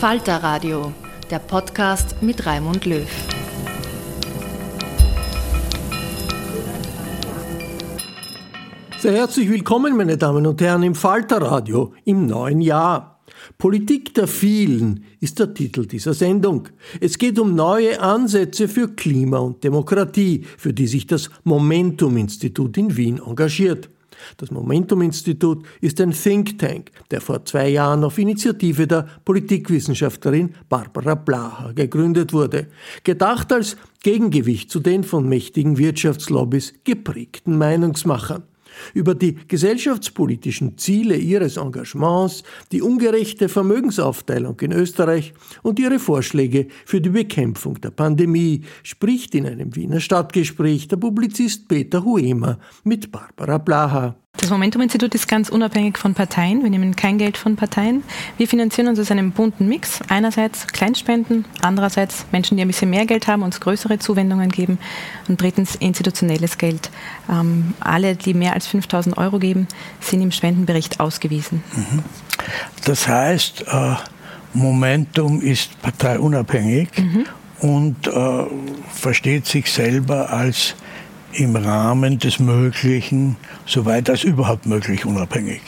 Falter Radio, der Podcast mit Raimund Löw. Sehr herzlich willkommen, meine Damen und Herren, im Falter Radio im neuen Jahr. Politik der vielen ist der Titel dieser Sendung. Es geht um neue Ansätze für Klima und Demokratie, für die sich das Momentum Institut in Wien engagiert. Das Momentum-Institut ist ein Think Tank, der vor zwei Jahren auf Initiative der Politikwissenschaftlerin Barbara Blaha gegründet wurde. Gedacht als Gegengewicht zu den von mächtigen Wirtschaftslobbys geprägten Meinungsmachern über die gesellschaftspolitischen Ziele ihres Engagements, die ungerechte Vermögensaufteilung in Österreich und ihre Vorschläge für die Bekämpfung der Pandemie spricht in einem Wiener Stadtgespräch der Publizist Peter Huemer mit Barbara Blaha. Das Momentum-Institut ist ganz unabhängig von Parteien. Wir nehmen kein Geld von Parteien. Wir finanzieren uns aus einem bunten Mix. Einerseits Kleinspenden, andererseits Menschen, die ein bisschen mehr Geld haben, uns größere Zuwendungen geben und drittens institutionelles Geld. Ähm, alle, die mehr als 5000 Euro geben, sind im Spendenbericht ausgewiesen. Mhm. Das heißt, äh, Momentum ist parteiunabhängig mhm. und äh, versteht sich selber als im Rahmen des Möglichen, soweit als überhaupt möglich, unabhängig.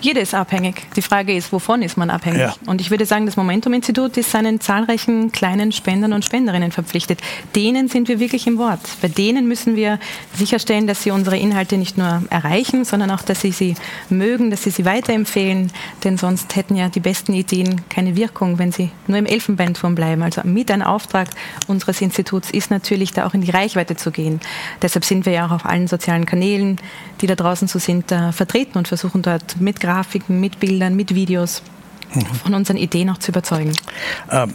Jeder ist abhängig. Die Frage ist, wovon ist man abhängig? Ja. Und ich würde sagen, das Momentum-Institut ist seinen zahlreichen kleinen Spendern und Spenderinnen verpflichtet. Denen sind wir wirklich im Wort. Bei denen müssen wir sicherstellen, dass sie unsere Inhalte nicht nur erreichen, sondern auch, dass sie sie mögen, dass sie sie weiterempfehlen. Denn sonst hätten ja die besten Ideen keine Wirkung, wenn sie nur im Elfenbeinturm bleiben. Also mit ein Auftrag unseres Instituts ist natürlich, da auch in die Reichweite zu gehen. Deshalb sind wir ja auch auf allen sozialen Kanälen, die da draußen so sind, vertreten und versuchen dort mit Grafiken, mit Bildern, mit Videos von unseren Ideen auch zu überzeugen. Ähm,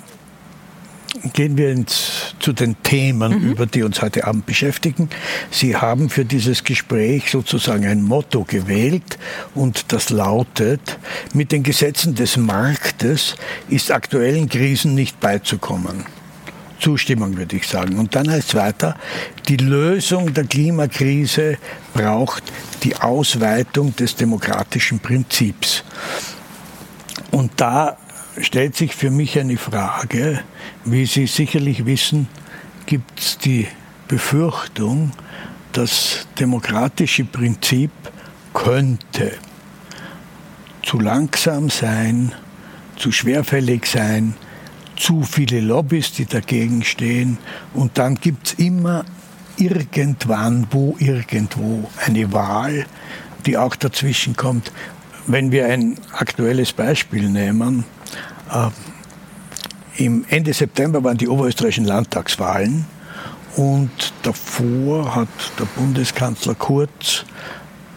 gehen wir ins, zu den Themen, mhm. über die uns heute Abend beschäftigen. Sie haben für dieses Gespräch sozusagen ein Motto gewählt und das lautet, mit den Gesetzen des Marktes ist aktuellen Krisen nicht beizukommen. Zustimmung, würde ich sagen. Und dann heißt es weiter, die Lösung der Klimakrise braucht die Ausweitung des demokratischen Prinzips. Und da stellt sich für mich eine Frage, wie Sie sicherlich wissen, gibt es die Befürchtung, das demokratische Prinzip könnte zu langsam sein, zu schwerfällig sein, zu viele Lobbys, die dagegen stehen. Und dann gibt es immer irgendwann, wo irgendwo eine Wahl, die auch dazwischen kommt. Wenn wir ein aktuelles Beispiel nehmen, äh, im Ende September waren die oberösterreichischen Landtagswahlen und davor hat der Bundeskanzler Kurz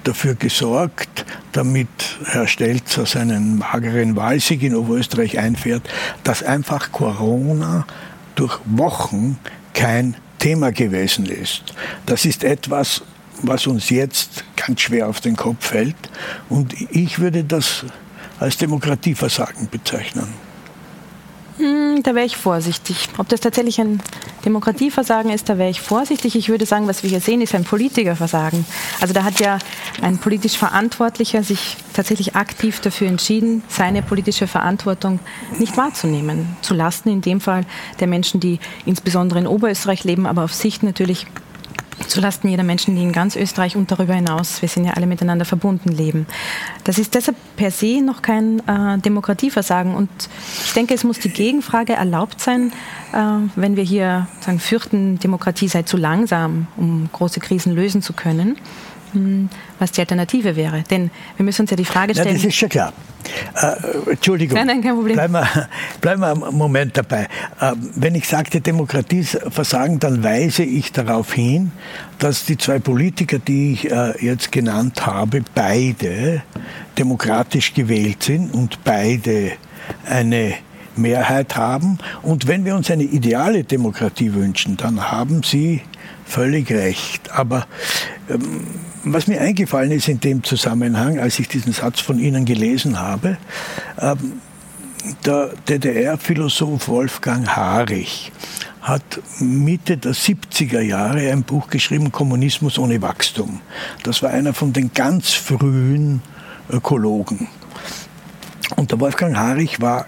dafür gesorgt, damit Herr Stelzer seinen mageren Wahlsieg in Oberösterreich einfährt, dass einfach Corona durch Wochen kein Thema gewesen ist. Das ist etwas, was uns jetzt ganz schwer auf den Kopf fällt. Und ich würde das als Demokratieversagen bezeichnen. Hm, da wäre ich vorsichtig. Ob das tatsächlich ein Demokratieversagen ist, da wäre ich vorsichtig. Ich würde sagen, was wir hier sehen, ist ein Politikerversagen. Also da hat ja ein politisch Verantwortlicher sich tatsächlich aktiv dafür entschieden, seine politische Verantwortung nicht wahrzunehmen. Zu Lasten in dem Fall der Menschen, die insbesondere in Oberösterreich leben, aber auf Sicht natürlich zulasten jeder Menschen, die in ganz Österreich und darüber hinaus, wir sind ja alle miteinander verbunden, leben. Das ist deshalb per se noch kein äh, Demokratieversagen. Und ich denke, es muss die Gegenfrage erlaubt sein, äh, wenn wir hier sagen, fürchten, Demokratie sei zu langsam, um große Krisen lösen zu können was die Alternative wäre. Denn wir müssen uns ja die Frage stellen. Ja, das ist schon klar. Äh, Entschuldigung. Nein, nein, kein Problem. Bleiben wir, bleiben wir einen Moment dabei. Äh, wenn ich sagte Demokratie versagen, dann weise ich darauf hin, dass die zwei Politiker, die ich äh, jetzt genannt habe, beide demokratisch gewählt sind und beide eine Mehrheit haben. Und wenn wir uns eine ideale Demokratie wünschen, dann haben sie völlig recht. Aber ähm, was mir eingefallen ist in dem Zusammenhang, als ich diesen Satz von Ihnen gelesen habe, ähm, der DDR-Philosoph Wolfgang Harich hat Mitte der 70er Jahre ein Buch geschrieben, Kommunismus ohne Wachstum. Das war einer von den ganz frühen Ökologen. Und der Wolfgang Harich war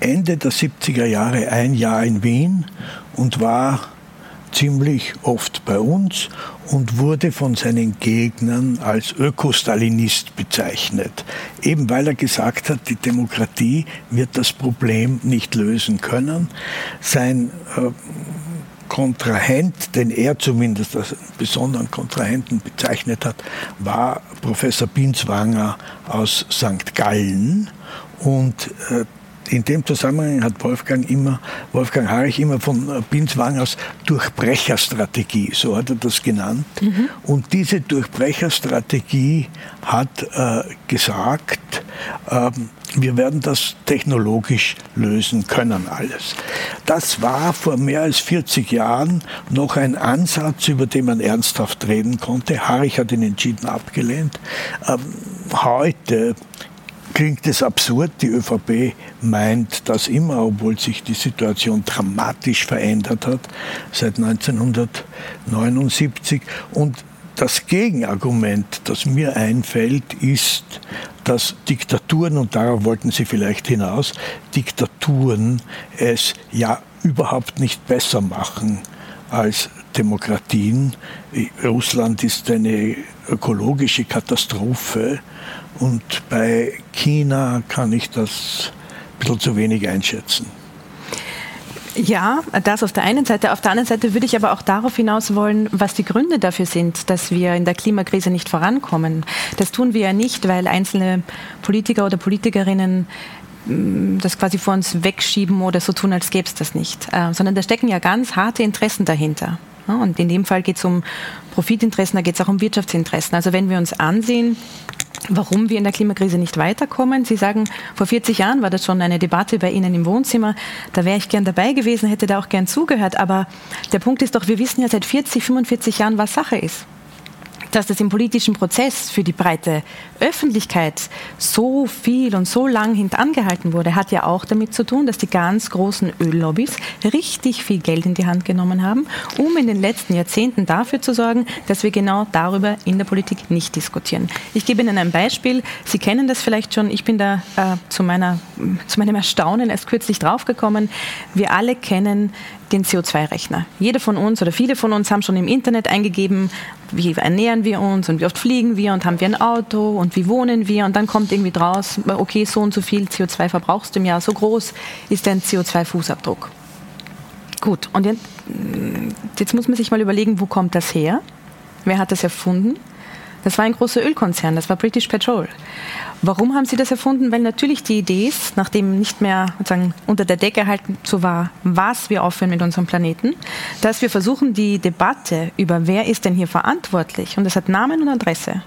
Ende der 70er Jahre ein Jahr in Wien und war ziemlich oft bei uns und wurde von seinen Gegnern als Ökostalinist bezeichnet. Eben weil er gesagt hat, die Demokratie wird das Problem nicht lösen können. Sein äh, Kontrahent, den er zumindest als besonderen Kontrahenten bezeichnet hat, war Professor Binswanger aus St. Gallen. Und äh, in dem Zusammenhang hat Wolfgang immer, Wolfgang Harich immer von äh, Binswangers Durchbrecherstrategie, so hat er das genannt. Mhm. Und diese Durchbrecherstrategie hat äh, gesagt, äh, wir werden das technologisch lösen können alles. Das war vor mehr als 40 Jahren noch ein Ansatz, über den man ernsthaft reden konnte. Harich hat ihn entschieden abgelehnt. Ähm, heute klingt es absurd. Die ÖVP meint das immer, obwohl sich die Situation dramatisch verändert hat seit 1979. Und das Gegenargument, das mir einfällt, ist, dass Diktaturen, und darauf wollten Sie vielleicht hinaus, Diktaturen es ja überhaupt nicht besser machen als Demokratien. Russland ist eine ökologische Katastrophe und bei China kann ich das ein bisschen zu wenig einschätzen. Ja, das auf der einen Seite. Auf der anderen Seite würde ich aber auch darauf hinaus wollen, was die Gründe dafür sind, dass wir in der Klimakrise nicht vorankommen. Das tun wir ja nicht, weil einzelne Politiker oder Politikerinnen mm, das quasi vor uns wegschieben oder so tun, als gäbe es das nicht, äh, sondern da stecken ja ganz harte Interessen dahinter. Und in dem Fall geht es um Profitinteressen, da geht es auch um Wirtschaftsinteressen. Also wenn wir uns ansehen, warum wir in der Klimakrise nicht weiterkommen. Sie sagen, vor 40 Jahren war das schon eine Debatte bei Ihnen im Wohnzimmer. Da wäre ich gern dabei gewesen, hätte da auch gern zugehört. Aber der Punkt ist doch, wir wissen ja seit 40, 45 Jahren, was Sache ist dass das im politischen Prozess für die breite Öffentlichkeit so viel und so lang hintangehalten wurde, hat ja auch damit zu tun, dass die ganz großen Öllobbys richtig viel Geld in die Hand genommen haben, um in den letzten Jahrzehnten dafür zu sorgen, dass wir genau darüber in der Politik nicht diskutieren. Ich gebe Ihnen ein Beispiel. Sie kennen das vielleicht schon. Ich bin da äh, zu, meiner, zu meinem Erstaunen erst kürzlich draufgekommen. Wir alle kennen den CO2-Rechner. Jeder von uns oder viele von uns haben schon im Internet eingegeben, wie ernähren wir uns und wie oft fliegen wir und haben wir ein Auto und wie wohnen wir und dann kommt irgendwie draus, okay, so und so viel CO2 verbrauchst du im Jahr, so groß ist dein CO2-Fußabdruck. Gut, und jetzt, jetzt muss man sich mal überlegen, wo kommt das her? Wer hat das erfunden? Das war ein großer Ölkonzern, das war British Petrol. Warum haben sie das erfunden? Weil natürlich die Idee ist, nachdem nicht mehr sozusagen unter der Decke halten so war, was wir aufhören mit unserem Planeten, dass wir versuchen, die Debatte über wer ist denn hier verantwortlich, und das hat Namen und Adresse,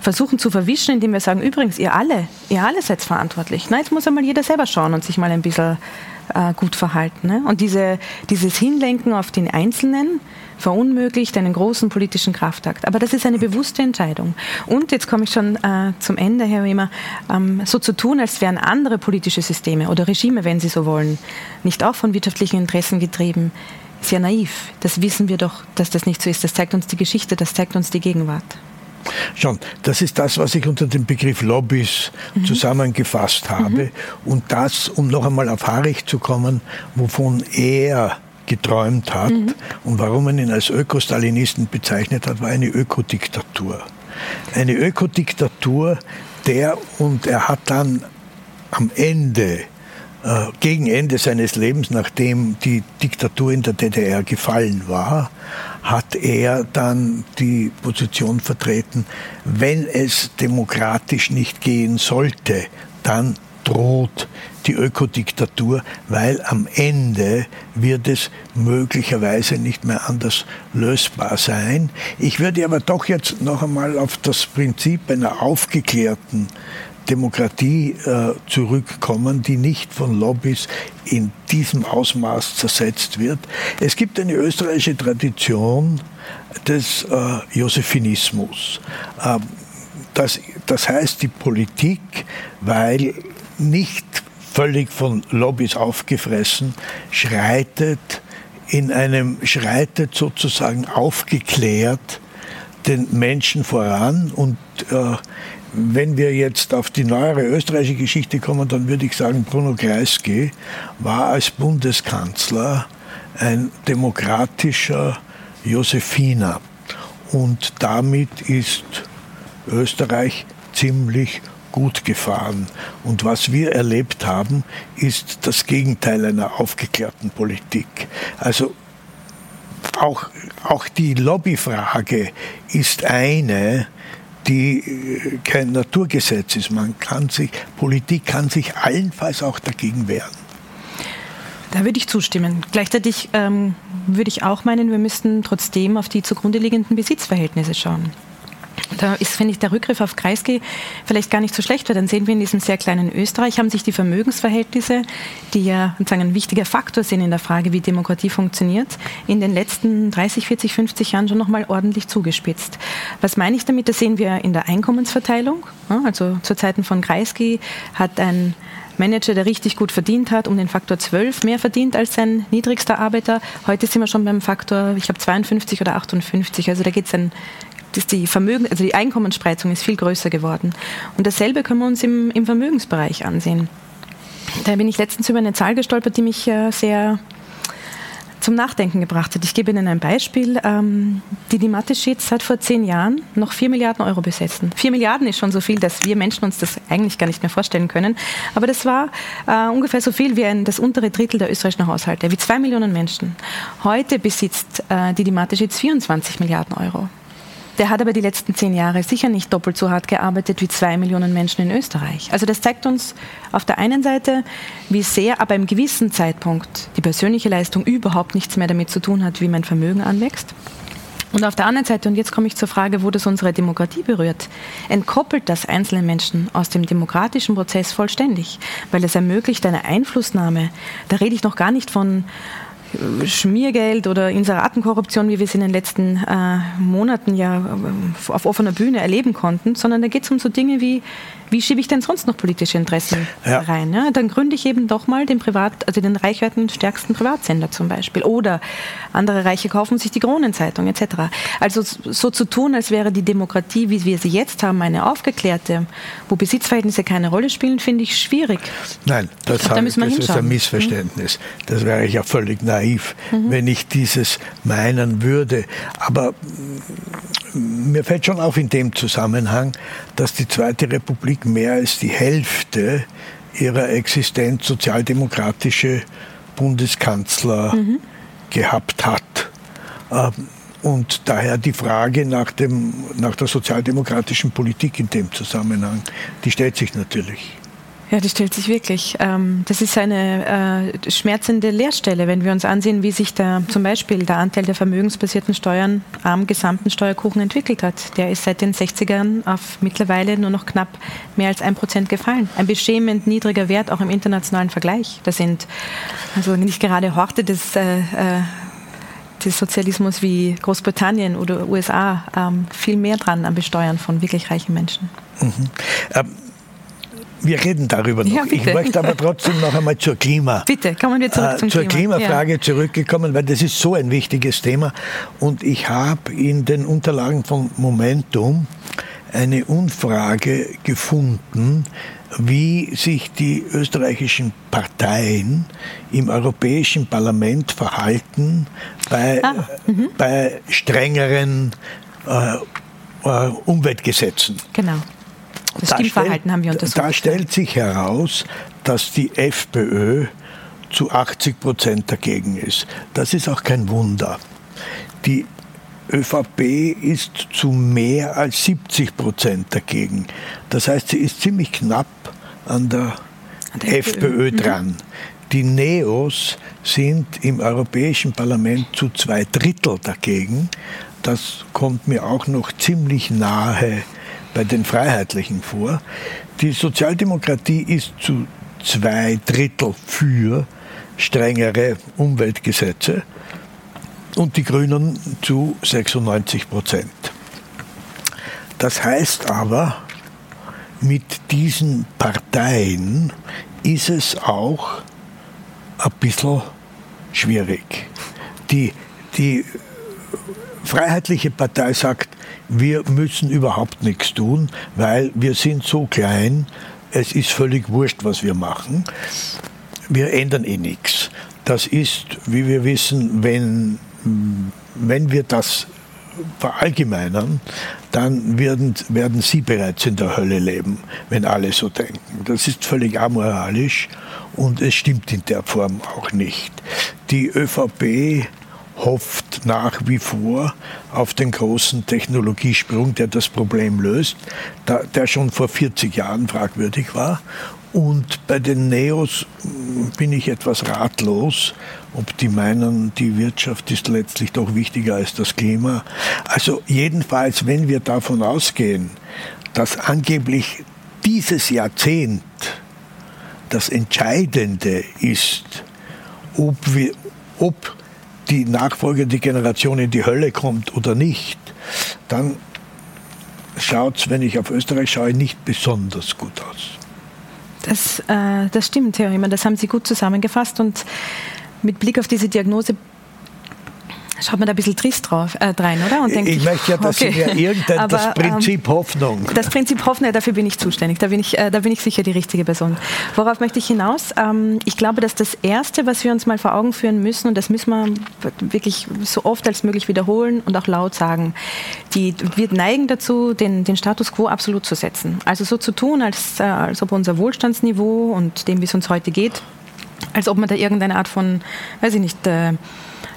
versuchen zu verwischen, indem wir sagen, übrigens, ihr alle, ihr alle seid verantwortlich. Na, jetzt muss einmal jeder selber schauen und sich mal ein bisschen äh, gut verhalten. Ne? Und diese, dieses Hinlenken auf den Einzelnen verunmöglicht einen großen politischen Kraftakt. Aber das ist eine bewusste Entscheidung. Und jetzt komme ich schon äh, zum Ende, Herr Wehmer, ähm, so zu tun, als wären andere politische Systeme oder Regime, wenn Sie so wollen, nicht auch von wirtschaftlichen Interessen getrieben, sehr naiv. Das wissen wir doch, dass das nicht so ist. Das zeigt uns die Geschichte, das zeigt uns die Gegenwart. Schon, das ist das, was ich unter dem Begriff Lobbys mhm. zusammengefasst habe. Mhm. Und das, um noch einmal auf Harich zu kommen, wovon er geträumt hat mhm. und warum man ihn als Ökostalinisten bezeichnet hat, war eine Ökodiktatur. Eine Ökodiktatur, der, und er hat dann am Ende äh, gegen Ende seines Lebens, nachdem die Diktatur in der DDR gefallen war, hat er dann die Position vertreten, wenn es demokratisch nicht gehen sollte, dann droht die Ökodiktatur, weil am Ende wird es möglicherweise nicht mehr anders lösbar sein. Ich würde aber doch jetzt noch einmal auf das Prinzip einer aufgeklärten Demokratie äh, zurückkommen, die nicht von Lobbys in diesem Ausmaß zersetzt wird. Es gibt eine österreichische Tradition des äh, Josephinismus. Äh, das, das heißt, die Politik, weil nicht völlig von Lobbys aufgefressen, schreitet in einem, schreitet sozusagen aufgeklärt den Menschen voran und äh, wenn wir jetzt auf die neuere österreichische Geschichte kommen, dann würde ich sagen, Bruno Kreisky war als Bundeskanzler ein demokratischer Josephiner. Und damit ist Österreich ziemlich gut gefahren. Und was wir erlebt haben, ist das Gegenteil einer aufgeklärten Politik. Also auch, auch die Lobbyfrage ist eine, die äh, kein Naturgesetz ist. Man kann sich, Politik kann sich allenfalls auch dagegen wehren. Da würde ich zustimmen. Gleichzeitig ähm, würde ich auch meinen, wir müssten trotzdem auf die zugrunde liegenden Besitzverhältnisse schauen. Da ist, finde ich, der Rückgriff auf Kreisky vielleicht gar nicht so schlecht, weil dann sehen wir in diesem sehr kleinen Österreich, haben sich die Vermögensverhältnisse, die ja sozusagen ein wichtiger Faktor sind in der Frage, wie Demokratie funktioniert, in den letzten 30, 40, 50 Jahren schon nochmal ordentlich zugespitzt. Was meine ich damit? Das sehen wir in der Einkommensverteilung. Also zu Zeiten von Kreisky hat ein Manager, der richtig gut verdient hat, um den Faktor 12 mehr verdient als sein niedrigster Arbeiter. Heute sind wir schon beim Faktor, ich glaube 52 oder 58. Also da geht es ein das die Vermögen, also die Einkommensspreizung ist viel größer geworden. Und dasselbe können wir uns im, im Vermögensbereich ansehen. Da bin ich letztens über eine Zahl gestolpert, die mich äh, sehr zum Nachdenken gebracht hat. Ich gebe Ihnen ein Beispiel. Ähm, die Dimatis-Sheets hat vor zehn Jahren noch vier Milliarden Euro besessen. Vier Milliarden ist schon so viel, dass wir Menschen uns das eigentlich gar nicht mehr vorstellen können. Aber das war äh, ungefähr so viel wie ein, das untere Drittel der österreichischen Haushalte, wie zwei Millionen Menschen. Heute besitzt äh, die Dimatis-Sheets 24 Milliarden Euro. Der hat aber die letzten zehn Jahre sicher nicht doppelt so hart gearbeitet wie zwei Millionen Menschen in Österreich. Also das zeigt uns auf der einen Seite, wie sehr aber im gewissen Zeitpunkt die persönliche Leistung überhaupt nichts mehr damit zu tun hat, wie mein Vermögen anwächst. Und auf der anderen Seite, und jetzt komme ich zur Frage, wo das unsere Demokratie berührt, entkoppelt das einzelne Menschen aus dem demokratischen Prozess vollständig, weil es ermöglicht eine Einflussnahme. Da rede ich noch gar nicht von Schmiergeld oder Inseratenkorruption, wie wir es in den letzten äh, Monaten ja äh, auf offener Bühne erleben konnten, sondern da geht es um so Dinge wie wie schiebe ich denn sonst noch politische Interessen ja. rein? Ja? Dann gründe ich eben doch mal den Privat, also den reichweitenstärksten Privatsender zum Beispiel. Oder andere Reiche kaufen sich die Kronenzeitung etc. Also so zu tun, als wäre die Demokratie, wie wir sie jetzt haben, eine aufgeklärte, wo Besitzverhältnisse keine Rolle spielen, finde ich schwierig. Nein, das, glaub, da das ist ein Missverständnis. Mhm. Das wäre ja völlig naiv, mhm. wenn ich dieses meinen würde. Aber mir fällt schon auf in dem Zusammenhang, dass die Zweite Republik mehr als die Hälfte ihrer Existenz sozialdemokratische Bundeskanzler mhm. gehabt hat. Ähm, und daher die Frage nach, dem, nach der sozialdemokratischen Politik in dem Zusammenhang, die stellt sich natürlich. Ja, die stellt sich wirklich. Ähm, das ist eine äh, schmerzende Leerstelle, wenn wir uns ansehen, wie sich da zum Beispiel der Anteil der vermögensbasierten Steuern am gesamten Steuerkuchen entwickelt hat. Der ist seit den 60ern auf mittlerweile nur noch knapp mehr als ein Prozent gefallen. Ein beschämend niedriger Wert auch im internationalen Vergleich. Da sind also nicht gerade Horte des äh, äh des Sozialismus wie Großbritannien oder USA ähm, viel mehr dran am Besteuern von wirklich reichen Menschen. Mhm. Ähm, wir reden darüber noch. Ja, ich möchte aber trotzdem noch einmal zur Klima. Bitte, kommen wir zurück äh, zum zur Klima. Klimafrage ja. zurückgekommen, weil das ist so ein wichtiges Thema. Und ich habe in den Unterlagen von Momentum eine Umfrage gefunden, wie sich die österreichischen Parteien im Europäischen Parlament verhalten bei, ah, mhm. bei strengeren äh, äh, Umweltgesetzen. Genau. Das da Stimmverhalten stellt, haben wir untersucht. Da stellt sich heraus, dass die FPÖ zu 80 Prozent dagegen ist. Das ist auch kein Wunder. Die ÖVP ist zu mehr als 70 Prozent dagegen. Das heißt, sie ist ziemlich knapp an der, an der FPÖ, FPÖ mhm. dran. Mhm. Die Neos sind im Europäischen Parlament zu zwei Drittel dagegen. Das kommt mir auch noch ziemlich nahe bei den Freiheitlichen vor. Die Sozialdemokratie ist zu zwei Drittel für strengere Umweltgesetze und die Grünen zu 96 Prozent. Das heißt aber, mit diesen Parteien ist es auch ein bisschen schwierig. Die, die Freiheitliche Partei sagt, wir müssen überhaupt nichts tun, weil wir sind so klein, es ist völlig wurscht, was wir machen. Wir ändern eh nichts. Das ist, wie wir wissen, wenn, wenn wir das verallgemeinern, dann werden, werden sie bereits in der Hölle leben, wenn alle so denken. Das ist völlig amoralisch und es stimmt in der Form auch nicht. Die ÖVP hofft nach wie vor auf den großen Technologiesprung, der das Problem löst, der schon vor 40 Jahren fragwürdig war. Und bei den Neos hm, bin ich etwas ratlos, ob die meinen, die Wirtschaft ist letztlich doch wichtiger als das Klima. Also jedenfalls, wenn wir davon ausgehen, dass angeblich dieses Jahrzehnt das Entscheidende ist, ob, wir, ob die nachfolgende Generation in die Hölle kommt oder nicht, dann schaut es, wenn ich auf Österreich schaue, nicht besonders gut aus. Das, äh, das stimmt, Herr Riemann, das haben Sie gut zusammengefasst und mit Blick auf diese Diagnose schaut man da ein bisschen trist drauf, äh, rein, oder? Und denkt, ich möchte ja, dass okay. Sie mir irgendein, Aber, das Prinzip ähm, Hoffnung. Das Prinzip Hoffnung, dafür bin ich zuständig. Da bin ich, äh, da bin ich sicher die richtige Person. Worauf möchte ich hinaus? Ähm, ich glaube, dass das Erste, was wir uns mal vor Augen führen müssen, und das müssen wir wirklich so oft als möglich wiederholen und auch laut sagen, die, wir neigen dazu, den, den Status quo absolut zu setzen. Also so zu tun, als, äh, als ob unser Wohlstandsniveau und dem, wie es uns heute geht, als ob man da irgendeine Art von, weiß ich nicht, äh,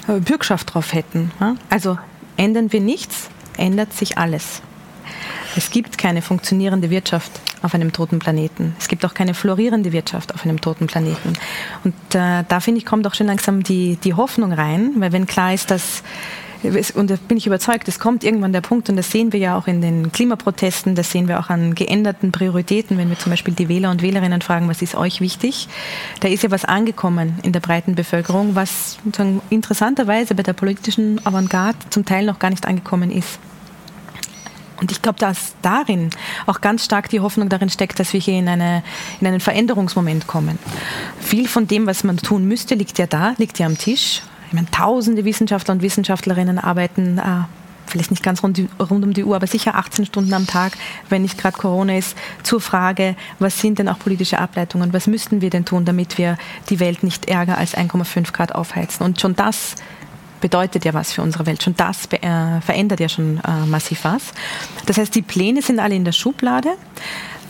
Bürgschaft drauf hätten. Also ändern wir nichts, ändert sich alles. Es gibt keine funktionierende Wirtschaft auf einem toten Planeten. Es gibt auch keine florierende Wirtschaft auf einem toten Planeten. Und äh, da finde ich, kommt auch schon langsam die, die Hoffnung rein, weil wenn klar ist, dass und da bin ich überzeugt, es kommt irgendwann der Punkt, und das sehen wir ja auch in den Klimaprotesten, das sehen wir auch an geänderten Prioritäten, wenn wir zum Beispiel die Wähler und Wählerinnen fragen, was ist euch wichtig? Da ist ja was angekommen in der breiten Bevölkerung, was interessanterweise bei der politischen Avantgarde zum Teil noch gar nicht angekommen ist. Und ich glaube, dass darin auch ganz stark die Hoffnung darin steckt, dass wir hier in, eine, in einen Veränderungsmoment kommen. Viel von dem, was man tun müsste, liegt ja da, liegt ja am Tisch. Ich meine, tausende Wissenschaftler und Wissenschaftlerinnen arbeiten äh, vielleicht nicht ganz rund, rund, um die Uhr, aber sicher 18 Stunden am Tag, wenn nicht gerade Corona ist, zur Frage, was sind denn auch politische Ableitungen, was müssten wir denn tun, damit wir die Welt nicht ärger als 1,5 Grad aufheizen. Und schon das bedeutet ja was für unsere Welt. Schon das äh, verändert ja schon äh, massiv was. Das heißt, die Pläne sind alle in der Schublade.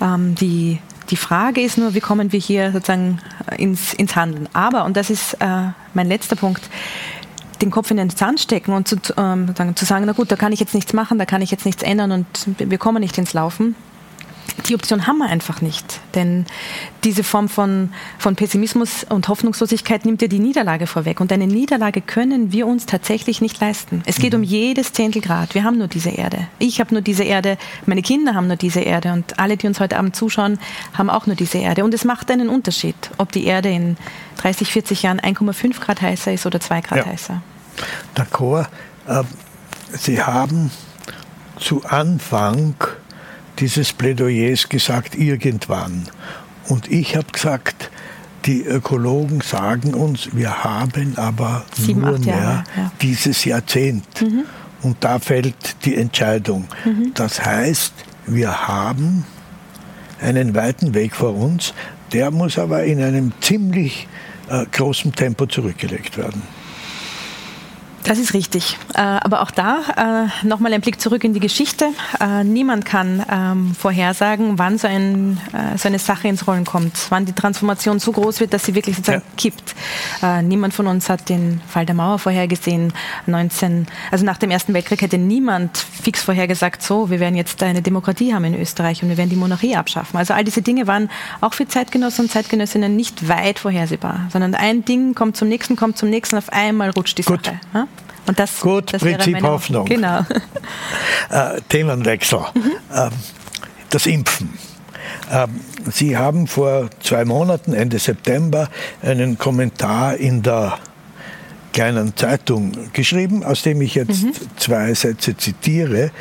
Ähm, die die Frage ist nur, wie kommen wir hier sozusagen ins, ins Handeln. Aber, und das ist äh, mein letzter Punkt, den Kopf in den Sand stecken und zu, ähm, zu sagen, na gut, da kann ich jetzt nichts machen, da kann ich jetzt nichts ändern und wir kommen nicht ins Laufen die Option haben wir einfach nicht. Denn diese Form von, von Pessimismus und Hoffnungslosigkeit nimmt ja die Niederlage vorweg. Und eine Niederlage können wir uns tatsächlich nicht leisten. Es geht mhm. um jedes Zehntelgrad. Wir haben nur diese Erde. Ich habe nur diese Erde. Meine Kinder haben nur diese Erde. Und alle, die uns heute Abend zuschauen, haben auch nur diese Erde. Und es macht einen Unterschied, ob die Erde in 30, 40 Jahren 1,5 Grad heißer ist oder 2 Grad ja. heißer. D'accord. Äh, Sie haben zu Anfang dieses Plädoyers gesagt, irgendwann. Und ich habe gesagt, die Ökologen sagen uns, wir haben aber Sieben, nur mehr Jahre, ja. dieses Jahrzehnt. Mhm. Und da fällt die Entscheidung. Mhm. Das heißt, wir haben einen weiten Weg vor uns, der muss aber in einem ziemlich äh, großen Tempo zurückgelegt werden. Das ist richtig. Äh, aber auch da äh, nochmal ein Blick zurück in die Geschichte. Äh, niemand kann ähm, vorhersagen, wann so, ein, so, eine Sache ins Rollen kommt, wann die Transformation so groß wird, dass sie wirklich sozusagen ja. kippt. Niemand von uns hat den Fall der Mauer vorhergesehen. 19, also nach dem Ersten Weltkrieg hätte niemand fix vorhergesagt, so, wir werden jetzt eine Demokratie haben in Österreich und wir werden die Monarchie abschaffen. Also all diese Dinge waren auch für Zeitgenossen und Zeitgenössinnen nicht weit vorhersehbar, sondern ein Ding kommt zum nächsten, kommt zum nächsten, auf einmal rutscht die Gut. Sache. Und das, Gut, das Prinzip Hoffnung. Genau. äh, Themenwechsel. Mhm. Ähm, das Impfen. Ähm, Sie haben vor zwei Monaten, Ende September, einen Kommentar in der kleinen Zeitung geschrieben, aus dem ich jetzt mhm. zwei Sätze zitiere.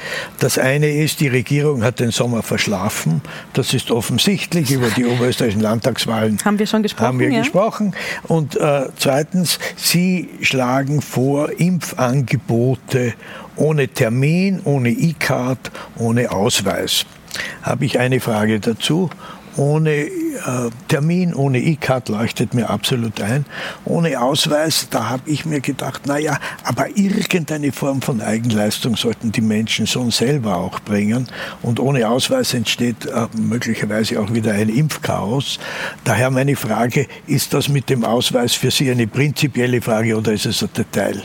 Das eine ist, die Regierung hat den Sommer verschlafen. Das ist offensichtlich. Über die oberösterreichischen Landtagswahlen haben wir schon gesprochen. Haben wir ja. gesprochen. Und äh, zweitens, Sie schlagen vor, Impfangebote ohne Termin, ohne E-Card, ohne Ausweis. Habe ich eine Frage dazu ohne Termin, ohne E-Card leuchtet mir absolut ein. Ohne Ausweis, da habe ich mir gedacht, naja, aber irgendeine Form von Eigenleistung sollten die Menschen schon selber auch bringen. Und ohne Ausweis entsteht äh, möglicherweise auch wieder ein Impfchaos. Daher meine Frage, ist das mit dem Ausweis für Sie eine prinzipielle Frage oder ist es ein Detail?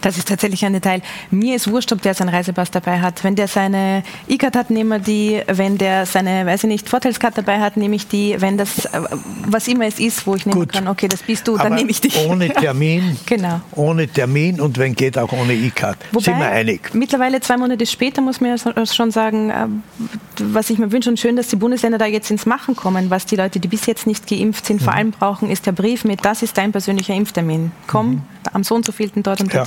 Das ist tatsächlich ein Detail. Mir ist wurscht, ob der seinen Reisepass dabei hat. Wenn der seine E-Card hat, nehmen wir die. Wenn der seine, weiß ich nicht, Vorteilskarte dabei hat, nehme ich die. Wenn das, äh, was immer es ist, wo ich nehmen Gut. kann, okay, das bist du, dann nehme ich dich. Ohne Termin. genau. Ohne Termin und wenn geht auch ohne E-Card. Sind wir einig? Mittlerweile zwei Monate später muss man ja schon sagen, äh, was ich mir wünsche und schön, dass die Bundesländer da jetzt ins Machen kommen, was die Leute, die bis jetzt nicht geimpft sind, mhm. vor allem brauchen, ist der Brief mit, das ist dein persönlicher Impftermin. Komm mhm. am so und so vielten dort und ja.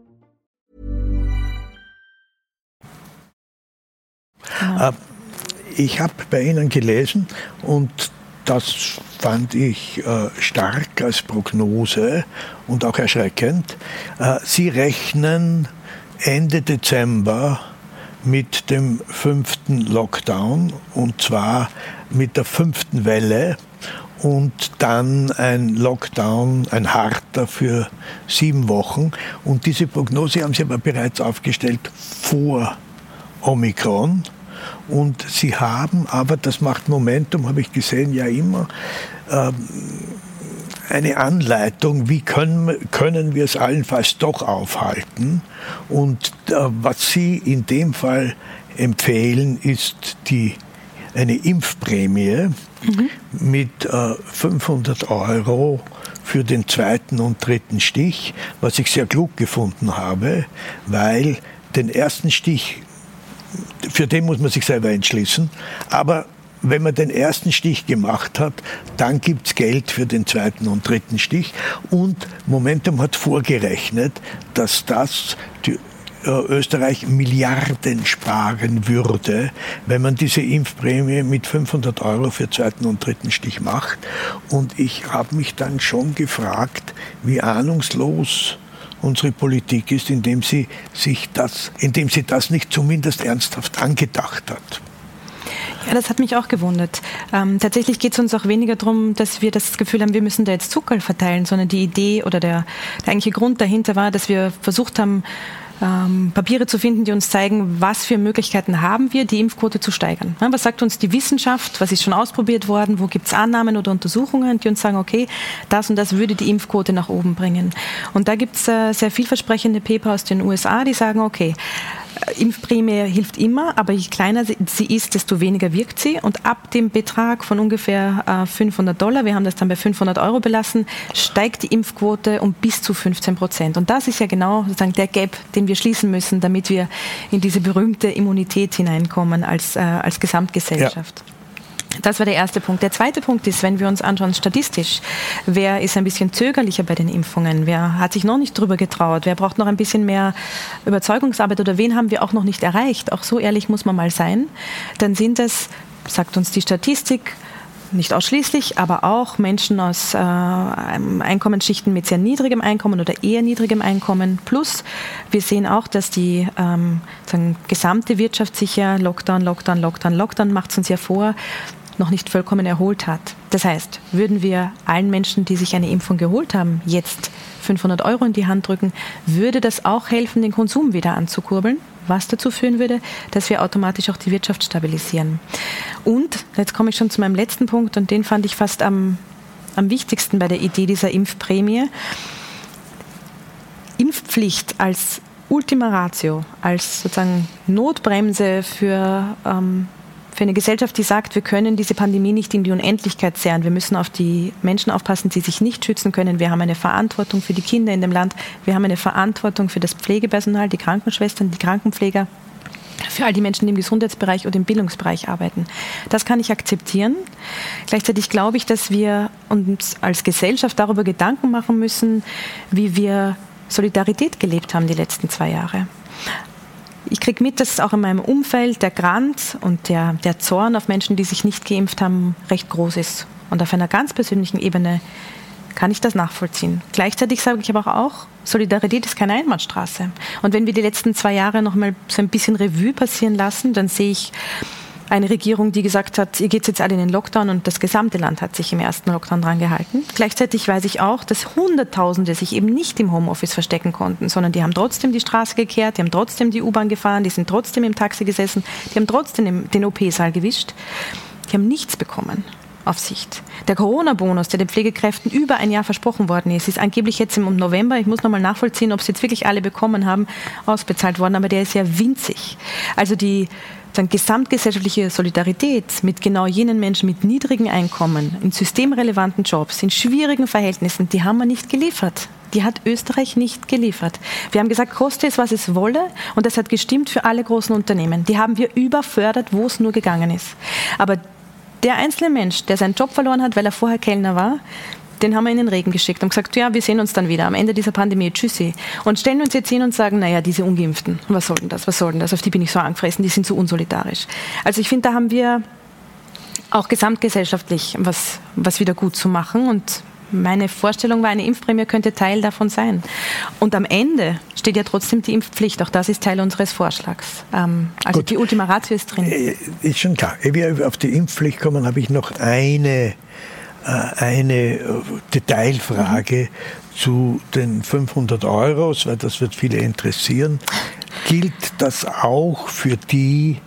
Genau. Ich habe bei Ihnen gelesen und das fand ich äh, stark als Prognose und auch erschreckend. Äh, Sie rechnen Ende Dezember mit dem fünften Lockdown und zwar mit der fünften Welle und dann ein Lockdown, ein harter für sieben Wochen. Und diese Prognose haben Sie aber bereits aufgestellt vor Omikron. Und sie haben aber, das macht Momentum, habe ich gesehen, ja immer, ähm, eine Anleitung, wie können, können wir es allenfalls doch aufhalten. Und äh, was Sie in dem Fall empfehlen, ist die, eine Impfprämie mhm. mit äh, 500 Euro für den zweiten und dritten Stich, was ich sehr klug gefunden habe, weil den ersten Stich für den muss man sich selber entschließen. Aber wenn man den ersten Stich gemacht hat, dann gibt es Geld für den zweiten und dritten Stich. Und Momentum hat vorgerechnet, dass das die äh, Österreich Milliarden sparen würde, wenn man diese Impfprämie mit 500 Euro für zweiten und dritten Stich macht. Und ich habe mich dann schon gefragt, wie ahnungslos unsere Politik ist, indem sie sich das, indem sie das nicht zumindest ernsthaft angedacht hat. Ja, das hat mich auch gewundert. Ähm, tatsächlich geht es uns auch weniger darum, dass wir das Gefühl haben, wir müssen da jetzt Zucker verteilen, sondern die Idee oder der, der eigentliche Grund dahinter war, dass wir versucht haben, ähm, Papiere zu finden, die uns zeigen, was für Möglichkeiten haben wir, die Impfquote zu steigern. Ja, was sagt uns die Wissenschaft? Was ist schon ausprobiert worden? Wo gibt es Annahmen oder Untersuchungen, die uns sagen, okay, das und das würde die Impfquote nach oben bringen. Und da gibt es äh, sehr vielversprechende Paper aus den USA, die sagen, okay, Impfprämie hilft immer, aber je kleiner sie ist, desto weniger wirkt sie. Und ab dem Betrag von ungefähr 500 äh, Dollar, wir haben das dann bei 500 Euro belassen, steigt die Impfquote um bis zu 15 Prozent. Und das ist ja genau sozusagen der Gap, den wir schließen müssen, damit wir in diese berühmte Immunität hineinkommen als, äh, als Gesamtgesellschaft. Ja. Das war der erste Punkt. Der zweite Punkt ist, wenn wir uns anschauen statistisch, wer ist ein bisschen zögerlicher bei den Impfungen? Wer hat sich noch nicht drüber getraut? Wer braucht noch ein bisschen mehr Überzeugungsarbeit oder wen haben wir auch noch nicht erreicht? Auch so ehrlich muss man mal sein. Dann sind es, sagt uns die Statistik, nicht ausschließlich, aber auch Menschen aus äh, Einkommensschichten mit sehr niedrigem Einkommen oder eher niedrigem Einkommen. Plus, wir sehen auch, dass die ähm, sagen, gesamte Wirtschaft sich ja Lockdown, Lockdown, Lockdown, Lockdown macht es uns ja vor, noch nicht vollkommen erholt hat. Das heißt, würden wir allen Menschen, die sich eine Impfung geholt haben, jetzt 500 Euro in die Hand drücken, würde das auch helfen, den Konsum wieder anzukurbeln, was dazu führen würde, dass wir automatisch auch die Wirtschaft stabilisieren. Und, jetzt komme ich schon zu meinem letzten Punkt und den fand ich fast am, am wichtigsten bei der Idee dieser Impfprämie. Impfpflicht als Ultima Ratio, als sozusagen Notbremse für ähm, für eine Gesellschaft, die sagt, wir können diese Pandemie nicht in die Unendlichkeit zehren. Wir müssen auf die Menschen aufpassen, die sich nicht schützen können. Wir haben eine Verantwortung für die Kinder in dem Land. Wir haben eine Verantwortung für das Pflegepersonal, die Krankenschwestern, die Krankenpfleger für all die Menschen, die im Gesundheitsbereich oder im Bildungsbereich arbeiten. Das kann ich akzeptieren. Gleichzeitig glaube ich, dass wir uns als Gesellschaft darüber Gedanken machen müssen, wie wir Solidarität gelebt haben die letzten zwei Jahre. Ich kriege mit, dass auch in meinem Umfeld der Grant und der, der Zorn auf Menschen, die sich nicht geimpft haben, recht groß ist. Und auf einer ganz persönlichen Ebene kann ich das nachvollziehen. Gleichzeitig sage ich aber auch, Solidarität ist keine Einbahnstraße. Und wenn wir die letzten zwei Jahre noch mal so ein bisschen Revue passieren lassen, dann sehe ich eine Regierung, die gesagt hat, ihr geht jetzt alle in den Lockdown und das gesamte Land hat sich im ersten Lockdown dran gehalten. Gleichzeitig weiß ich auch, dass Hunderttausende sich eben nicht im Homeoffice verstecken konnten, sondern die haben trotzdem die Straße gekehrt, die haben trotzdem die U-Bahn gefahren, die sind trotzdem im Taxi gesessen, die haben trotzdem den OP-Saal gewischt. Die haben nichts bekommen auf Sicht. Der Corona-Bonus, der den Pflegekräften über ein Jahr versprochen worden ist, ist angeblich jetzt im November, ich muss nochmal nachvollziehen, ob sie jetzt wirklich alle bekommen haben, ausbezahlt worden, aber der ist ja winzig. Also die dann gesamtgesellschaftliche Solidarität mit genau jenen Menschen mit niedrigen Einkommen, in systemrelevanten Jobs, in schwierigen Verhältnissen, die haben wir nicht geliefert. Die hat Österreich nicht geliefert. Wir haben gesagt, koste es, was es wolle. Und das hat gestimmt für alle großen Unternehmen. Die haben wir überfördert, wo es nur gegangen ist. Aber der einzelne Mensch, der seinen Job verloren hat, weil er vorher Kellner war, den haben wir in den Regen geschickt und gesagt, ja, wir sehen uns dann wieder am Ende dieser Pandemie, tschüssi. Und stellen uns jetzt hin und sagen, naja, diese Ungeimpften, was soll denn das, was soll denn das, auf die bin ich so angefressen, die sind so unsolidarisch. Also ich finde, da haben wir auch gesamtgesellschaftlich was, was wieder gut zu machen und meine Vorstellung war, eine Impfprämie könnte Teil davon sein. Und am Ende steht ja trotzdem die Impfpflicht. Auch das ist Teil unseres Vorschlags. Ähm, also Gut. die Ultima Ratio ist drin. Äh, ist schon klar. Ehe wir auf die Impfpflicht kommen, habe ich noch eine eine äh, Detailfrage mhm. zu den 500 Euros, weil das wird viele interessieren. Gilt das auch für die,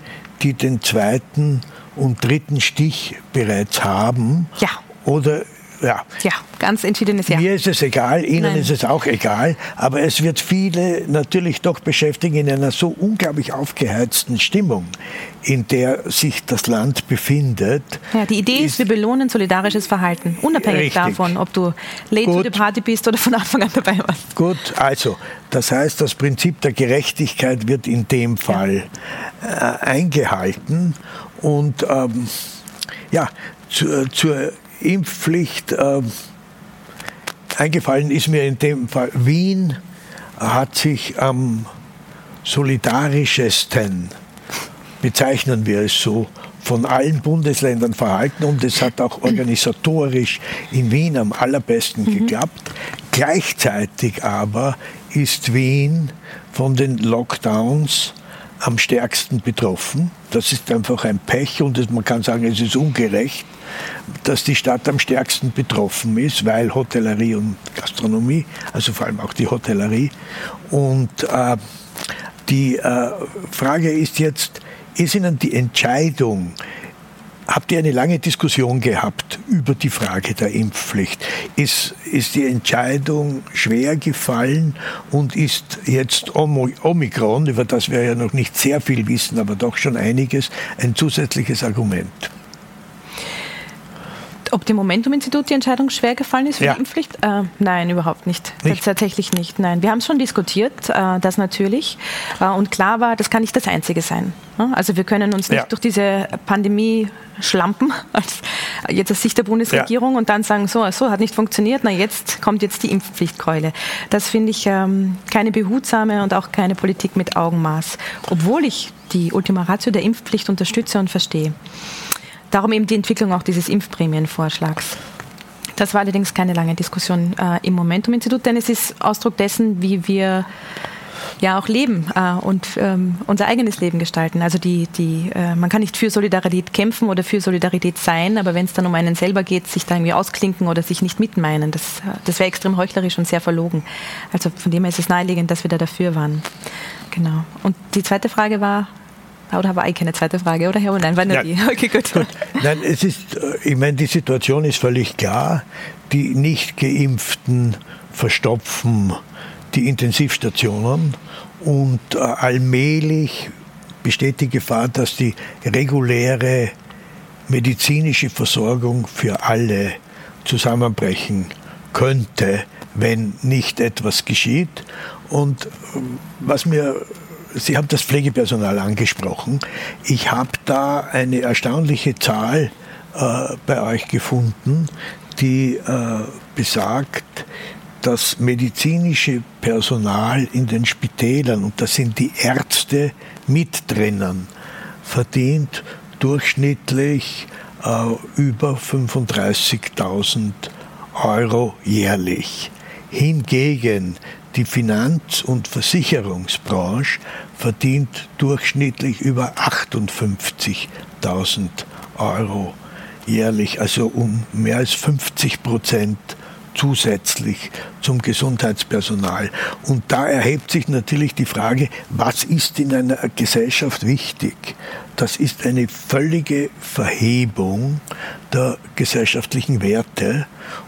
die den zweiten und dritten Stich bereits haben? Ja. Oder ja. Ja, ganz entschiedenes Ja. Mir ist es egal, Ihnen Nein. ist es auch egal, aber es wird viele natürlich doch beschäftigen in einer so unglaublich aufgeheizten Stimmung, in der sich das Land befindet. Ja, die Idee ist, wir belohnen solidarisches Verhalten, unabhängig richtig. davon, ob du late Gut. to the party bist oder von Anfang an dabei warst. Gut, also, das heißt, das Prinzip der Gerechtigkeit wird in dem Fall ja. äh, eingehalten und ähm, ja, zur, zur Impfpflicht äh, eingefallen ist mir in dem Fall. Wien hat sich am solidarischesten, bezeichnen wir es so, von allen Bundesländern verhalten und es hat auch organisatorisch in Wien am allerbesten mhm. geklappt. Gleichzeitig aber ist Wien von den Lockdowns am stärksten betroffen. Das ist einfach ein Pech und man kann sagen, es ist ungerecht, dass die Stadt am stärksten betroffen ist, weil Hotellerie und Gastronomie, also vor allem auch die Hotellerie. Und äh, die äh, Frage ist jetzt, ist Ihnen die Entscheidung, habt ihr eine lange Diskussion gehabt über die Frage der Impfpflicht? Ist, ist die Entscheidung schwer gefallen und ist jetzt Omikron, über das wir ja noch nicht sehr viel wissen, aber doch schon einiges, ein zusätzliches Argument? Ob dem Momentum-Institut die Entscheidung schwer gefallen ist für ja. die Impfpflicht? Äh, nein, überhaupt nicht. nicht. Tatsächlich nicht. Nein, wir haben es schon diskutiert, äh, das natürlich. Äh, und klar war, das kann nicht das Einzige sein. Also wir können uns nicht ja. durch diese Pandemie schlampen, als, jetzt aus Sicht der Bundesregierung, ja. und dann sagen, so, so hat nicht funktioniert, na jetzt kommt jetzt die Impfpflichtkeule. Das finde ich ähm, keine behutsame und auch keine Politik mit Augenmaß, obwohl ich die Ultima Ratio der Impfpflicht unterstütze und verstehe. Darum eben die Entwicklung auch dieses Impfprämienvorschlags. Das war allerdings keine lange Diskussion äh, im Momentum-Institut, denn es ist Ausdruck dessen, wie wir ja auch leben äh, und ähm, unser eigenes Leben gestalten. Also die, die, äh, man kann nicht für Solidarität kämpfen oder für Solidarität sein, aber wenn es dann um einen selber geht, sich da irgendwie ausklinken oder sich nicht mitmeinen, das, das wäre extrem heuchlerisch und sehr verlogen. Also von dem her ist es naheliegend, dass wir da dafür waren. Genau. Und die zweite Frage war, oder war ich keine zweite Frage, oder Herr? Nein, war nur ja, die. Okay, gut. gut. Nein, es ist, äh, ich meine, die Situation ist völlig klar. Die nicht geimpften verstopfen die Intensivstationen und äh, allmählich besteht die Gefahr, dass die reguläre medizinische Versorgung für alle zusammenbrechen könnte, wenn nicht etwas geschieht. Und äh, was mir Sie haben das Pflegepersonal angesprochen. Ich habe da eine erstaunliche Zahl äh, bei euch gefunden, die äh, besagt, das medizinische Personal in den Spitälern, und das sind die Ärzte mit drinnen, verdient durchschnittlich äh, über 35.000 Euro jährlich. Hingegen die Finanz- und Versicherungsbranche verdient durchschnittlich über 58.000 Euro jährlich, also um mehr als 50 Prozent zusätzlich zum Gesundheitspersonal. Und da erhebt sich natürlich die Frage, was ist in einer Gesellschaft wichtig? Das ist eine völlige Verhebung der gesellschaftlichen Werte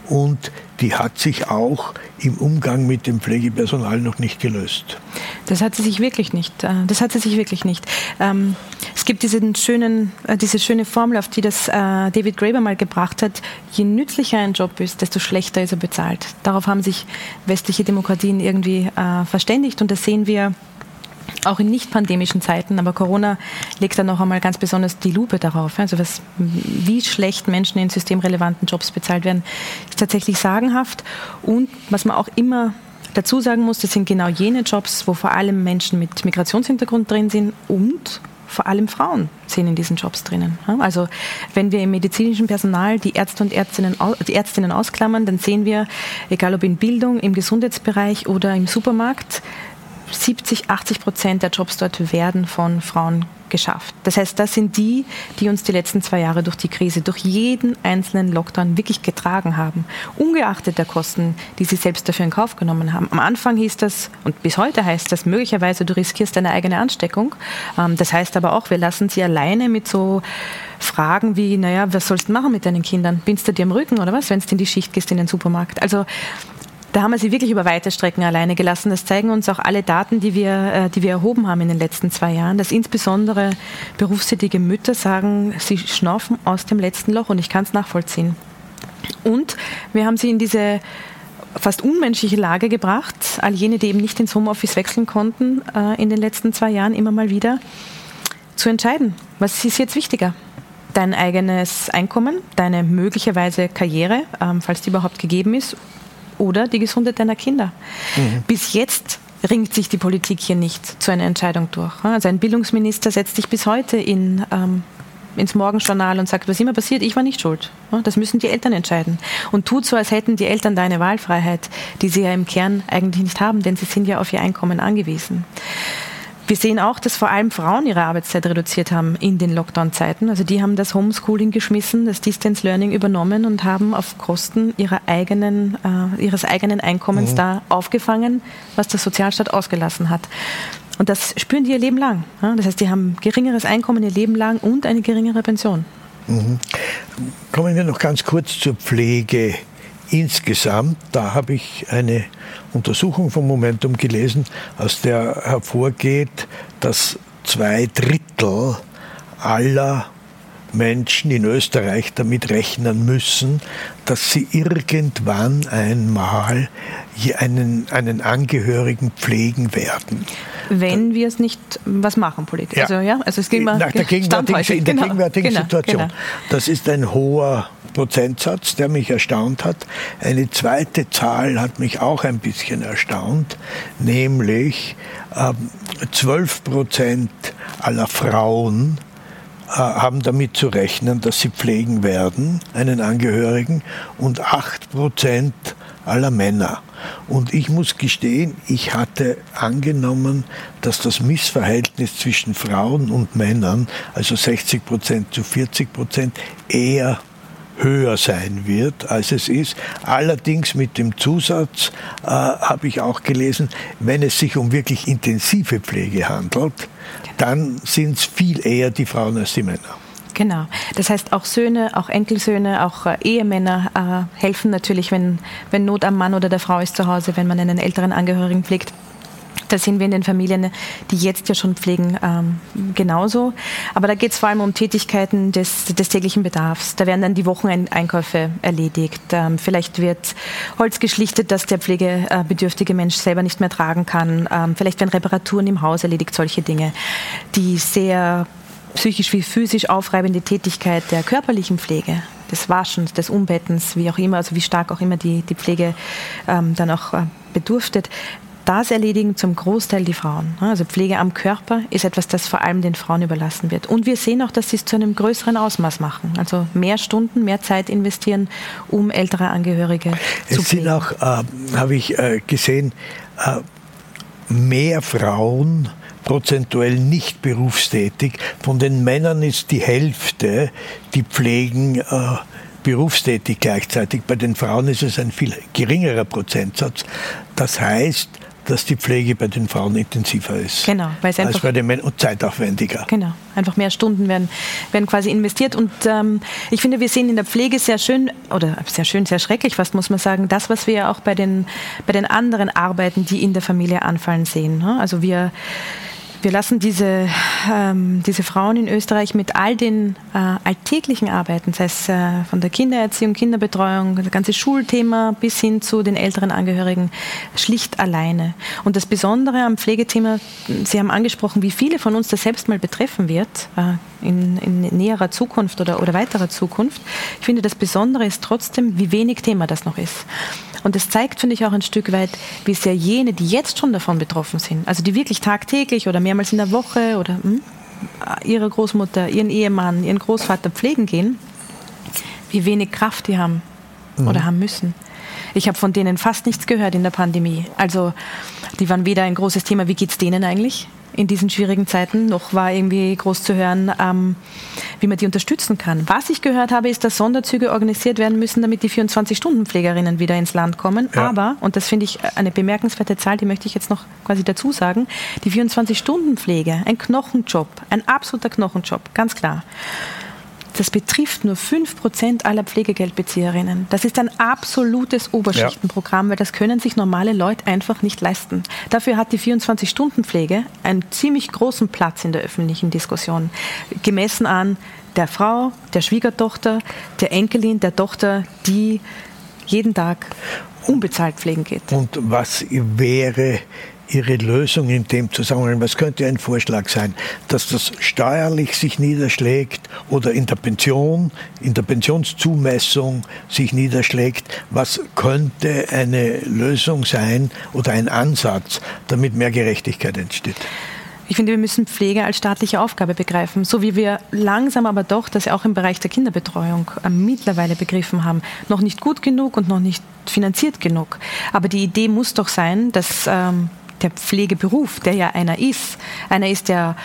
und die hat sich auch im Umgang mit dem Pflegepersonal noch nicht gelöst. Das hat sie sich wirklich nicht. Äh, das hat sie sich wirklich nicht. Ähm, es gibt diesen schönen, äh, diese schöne Formel, auf die das äh, David Graeber mal gebracht hat. Je nützlicher ein Job ist, desto schlechter ist er bezahlt. Darauf haben sich westliche Demokratien irgendwie verständigt und das sehen wir auch in nicht pandemischen Zeiten, aber Corona legt da noch einmal ganz besonders die Lupe darauf. Also was, wie schlecht Menschen in systemrelevanten Jobs bezahlt werden, ist tatsächlich sagenhaft. Und was man auch immer dazu sagen muss, das sind genau jene Jobs, wo vor allem Menschen mit Migrationshintergrund drin sind und vor allem Frauen sind in diesen Jobs drinnen. Also wenn wir im medizinischen Personal die Ärzte und Ärztinnen, die Ärztinnen ausklammern, dann sehen wir, egal ob in Bildung, im Gesundheitsbereich oder im Supermarkt, 70, 80 Prozent der Jobs dort werden von Frauen geschafft. Das heißt, das sind die, die uns die letzten zwei Jahre durch die Krise, durch jeden einzelnen Lockdown wirklich getragen haben, ungeachtet der Kosten, die sie selbst dafür in Kauf genommen haben. Am Anfang hieß das, und bis heute heißt das, möglicherweise du riskierst deine eigene Ansteckung. Ähm, das heißt aber auch, wir lassen sie alleine mit so Fragen wie, naja, was sollst du machen mit deinen Kindern? Binst du dir am Rücken oder was, wenn du in die Schicht gehst in den Supermarkt? Also da haben wir sie wirklich über weite Strecken alleine gelassen. Das zeigen uns auch alle Daten, die wir, äh, die wir erhoben haben in den letzten zwei Jahren, dass insbesondere berufstätige Mütter sagen, sie schnaufen aus dem letzten Loch und ich kann es nachvollziehen. Und wir haben sie in diese fast unmenschliche Lage gebracht, all jene, die eben nicht ins Homeoffice wechseln konnten äh, in den letzten zwei Jahren immer mal wieder, zu entscheiden, was ist jetzt wichtiger? Dein eigenes Einkommen, deine möglicherweise Karriere, ähm, falls die überhaupt gegeben ist, oder die Gesundheit deiner Kinder. Mhm. Bis jetzt ringt sich die Politik hier nicht zu einer Entscheidung durch. Also ein Bildungsminister setzt sich bis heute in, ähm, ins Morgenjournal und sagt, was immer passiert, ich war nicht schuld. Das müssen die Eltern entscheiden. Und tut so, als hätten die Eltern da eine Wahlfreiheit, die sie ja im Kern eigentlich nicht haben, denn sie sind ja auf ihr Einkommen angewiesen. Wir sehen auch, dass vor allem Frauen ihre Arbeitszeit reduziert haben in den Lockdown-Zeiten. Also die haben das Homeschooling geschmissen, das Distance Learning übernommen und haben auf Kosten eigenen, äh, ihres eigenen Einkommens mhm. da aufgefangen, was der Sozialstaat ausgelassen hat. Und das spüren die ihr Leben lang. Das heißt, die haben geringeres Einkommen ihr Leben lang und eine geringere Pension. Mhm. Kommen wir noch ganz kurz zur Pflege insgesamt. Da habe ich eine Untersuchung vom Momentum gelesen, aus der hervorgeht, dass zwei Drittel aller Menschen in Österreich damit rechnen müssen, dass sie irgendwann einmal einen, einen Angehörigen pflegen werden. Wenn wir es nicht was machen politisch. Ja. Also, ja, also es ging mal Nach der gegenwärtigen, in der genau, gegenwärtigen genau, Situation. Genau. Das ist ein hoher Prozentsatz, der mich erstaunt hat. Eine zweite Zahl hat mich auch ein bisschen erstaunt, nämlich äh, 12 Prozent aller Frauen haben damit zu rechnen, dass sie pflegen werden, einen Angehörigen, und 8 Prozent aller Männer. Und ich muss gestehen, ich hatte angenommen, dass das Missverhältnis zwischen Frauen und Männern, also 60 Prozent zu 40 Prozent, eher höher sein wird, als es ist. Allerdings mit dem Zusatz äh, habe ich auch gelesen, wenn es sich um wirklich intensive Pflege handelt, dann sind es viel eher die Frauen als die Männer. Genau. Das heißt, auch Söhne, auch Enkelsöhne, auch äh, Ehemänner äh, helfen natürlich, wenn, wenn Not am Mann oder der Frau ist zu Hause, wenn man einen älteren Angehörigen pflegt. Da sind wir in den Familien, die jetzt ja schon pflegen, ähm, genauso. Aber da geht es vor allem um Tätigkeiten des, des, täglichen Bedarfs. Da werden dann die Wocheneinkäufe erledigt. Ähm, vielleicht wird Holz geschlichtet, das der pflegebedürftige Mensch selber nicht mehr tragen kann. Ähm, vielleicht werden Reparaturen im Haus erledigt, solche Dinge, die sehr psychisch wie physisch aufreibende Tätigkeit der körperlichen Pflege des Waschens, des Umbettens, wie auch immer, also wie stark auch immer die, die Pflege ähm, dann auch äh, bedurftet, das erledigen zum Großteil die Frauen. Also Pflege am Körper ist etwas, das vor allem den Frauen überlassen wird. Und wir sehen auch, dass sie es zu einem größeren Ausmaß machen. Also mehr Stunden, mehr Zeit investieren, um ältere Angehörige es zu pflegen. Es sind auch, äh, habe ich äh, gesehen, äh, mehr Frauen prozentuell nicht berufstätig. Von den Männern ist die Hälfte, die pflegen, äh, berufstätig gleichzeitig. Bei den Frauen ist es ein viel geringerer Prozentsatz. Das heißt, dass die Pflege bei den Frauen intensiver ist. Genau, weil es einfach als bei den Männern und zeitaufwendiger. Genau, einfach mehr Stunden werden, werden quasi investiert. Und ähm, ich finde, wir sehen in der Pflege sehr schön, oder sehr schön, sehr schrecklich fast, muss man sagen, das, was wir ja auch bei den, bei den anderen Arbeiten, die in der Familie anfallen, sehen. Ne? Also wir wir lassen diese, ähm, diese Frauen in Österreich mit all den äh, alltäglichen Arbeiten, sei es äh, von der Kindererziehung, Kinderbetreuung, das ganze Schulthema bis hin zu den älteren Angehörigen, schlicht alleine. Und das Besondere am Pflegethema, Sie haben angesprochen, wie viele von uns das selbst mal betreffen wird, äh, in, in, näherer Zukunft oder, oder weiterer Zukunft. Ich finde, das Besondere ist trotzdem, wie wenig Thema das noch ist. Und das zeigt, finde ich, auch ein Stück weit, wie sehr jene, die jetzt schon davon betroffen sind, also die wirklich tagtäglich oder mehrmals in der Woche oder hm, ihre Großmutter, ihren Ehemann, ihren Großvater pflegen gehen, wie wenig Kraft die haben mhm. oder haben müssen. Ich habe von denen fast nichts gehört in der Pandemie. Also die waren weder ein großes Thema, wie geht es denen eigentlich? In diesen schwierigen Zeiten. Noch war irgendwie groß zu hören, ähm, wie man die unterstützen kann. Was ich gehört habe, ist, dass Sonderzüge organisiert werden müssen, damit die 24-Stunden-Pflegerinnen wieder ins Land kommen. Ja. Aber, und das finde ich eine bemerkenswerte Zahl, die möchte ich jetzt noch quasi dazu sagen, die 24-Stunden-Pflege, ein Knochenjob, ein absoluter Knochenjob, ganz klar das betrifft nur 5% aller Pflegegeldbezieherinnen. Das ist ein absolutes Oberschichtenprogramm, weil das können sich normale Leute einfach nicht leisten. Dafür hat die 24-Stunden-Pflege einen ziemlich großen Platz in der öffentlichen Diskussion, gemessen an der Frau, der Schwiegertochter, der Enkelin, der Tochter, die jeden Tag unbezahlt pflegen geht. Und was wäre Ihre Lösung in dem Zusammenhang? Was könnte ein Vorschlag sein, dass das steuerlich sich niederschlägt oder in der Pension, in der Pensionszumessung sich niederschlägt? Was könnte eine Lösung sein oder ein Ansatz, damit mehr Gerechtigkeit entsteht? Ich finde, wir müssen Pflege als staatliche Aufgabe begreifen, so wie wir langsam aber doch das auch im Bereich der Kinderbetreuung äh, mittlerweile begriffen haben. Noch nicht gut genug und noch nicht finanziert genug. Aber die Idee muss doch sein, dass ähm, der Pflegeberuf, der ja einer ist, einer ist, der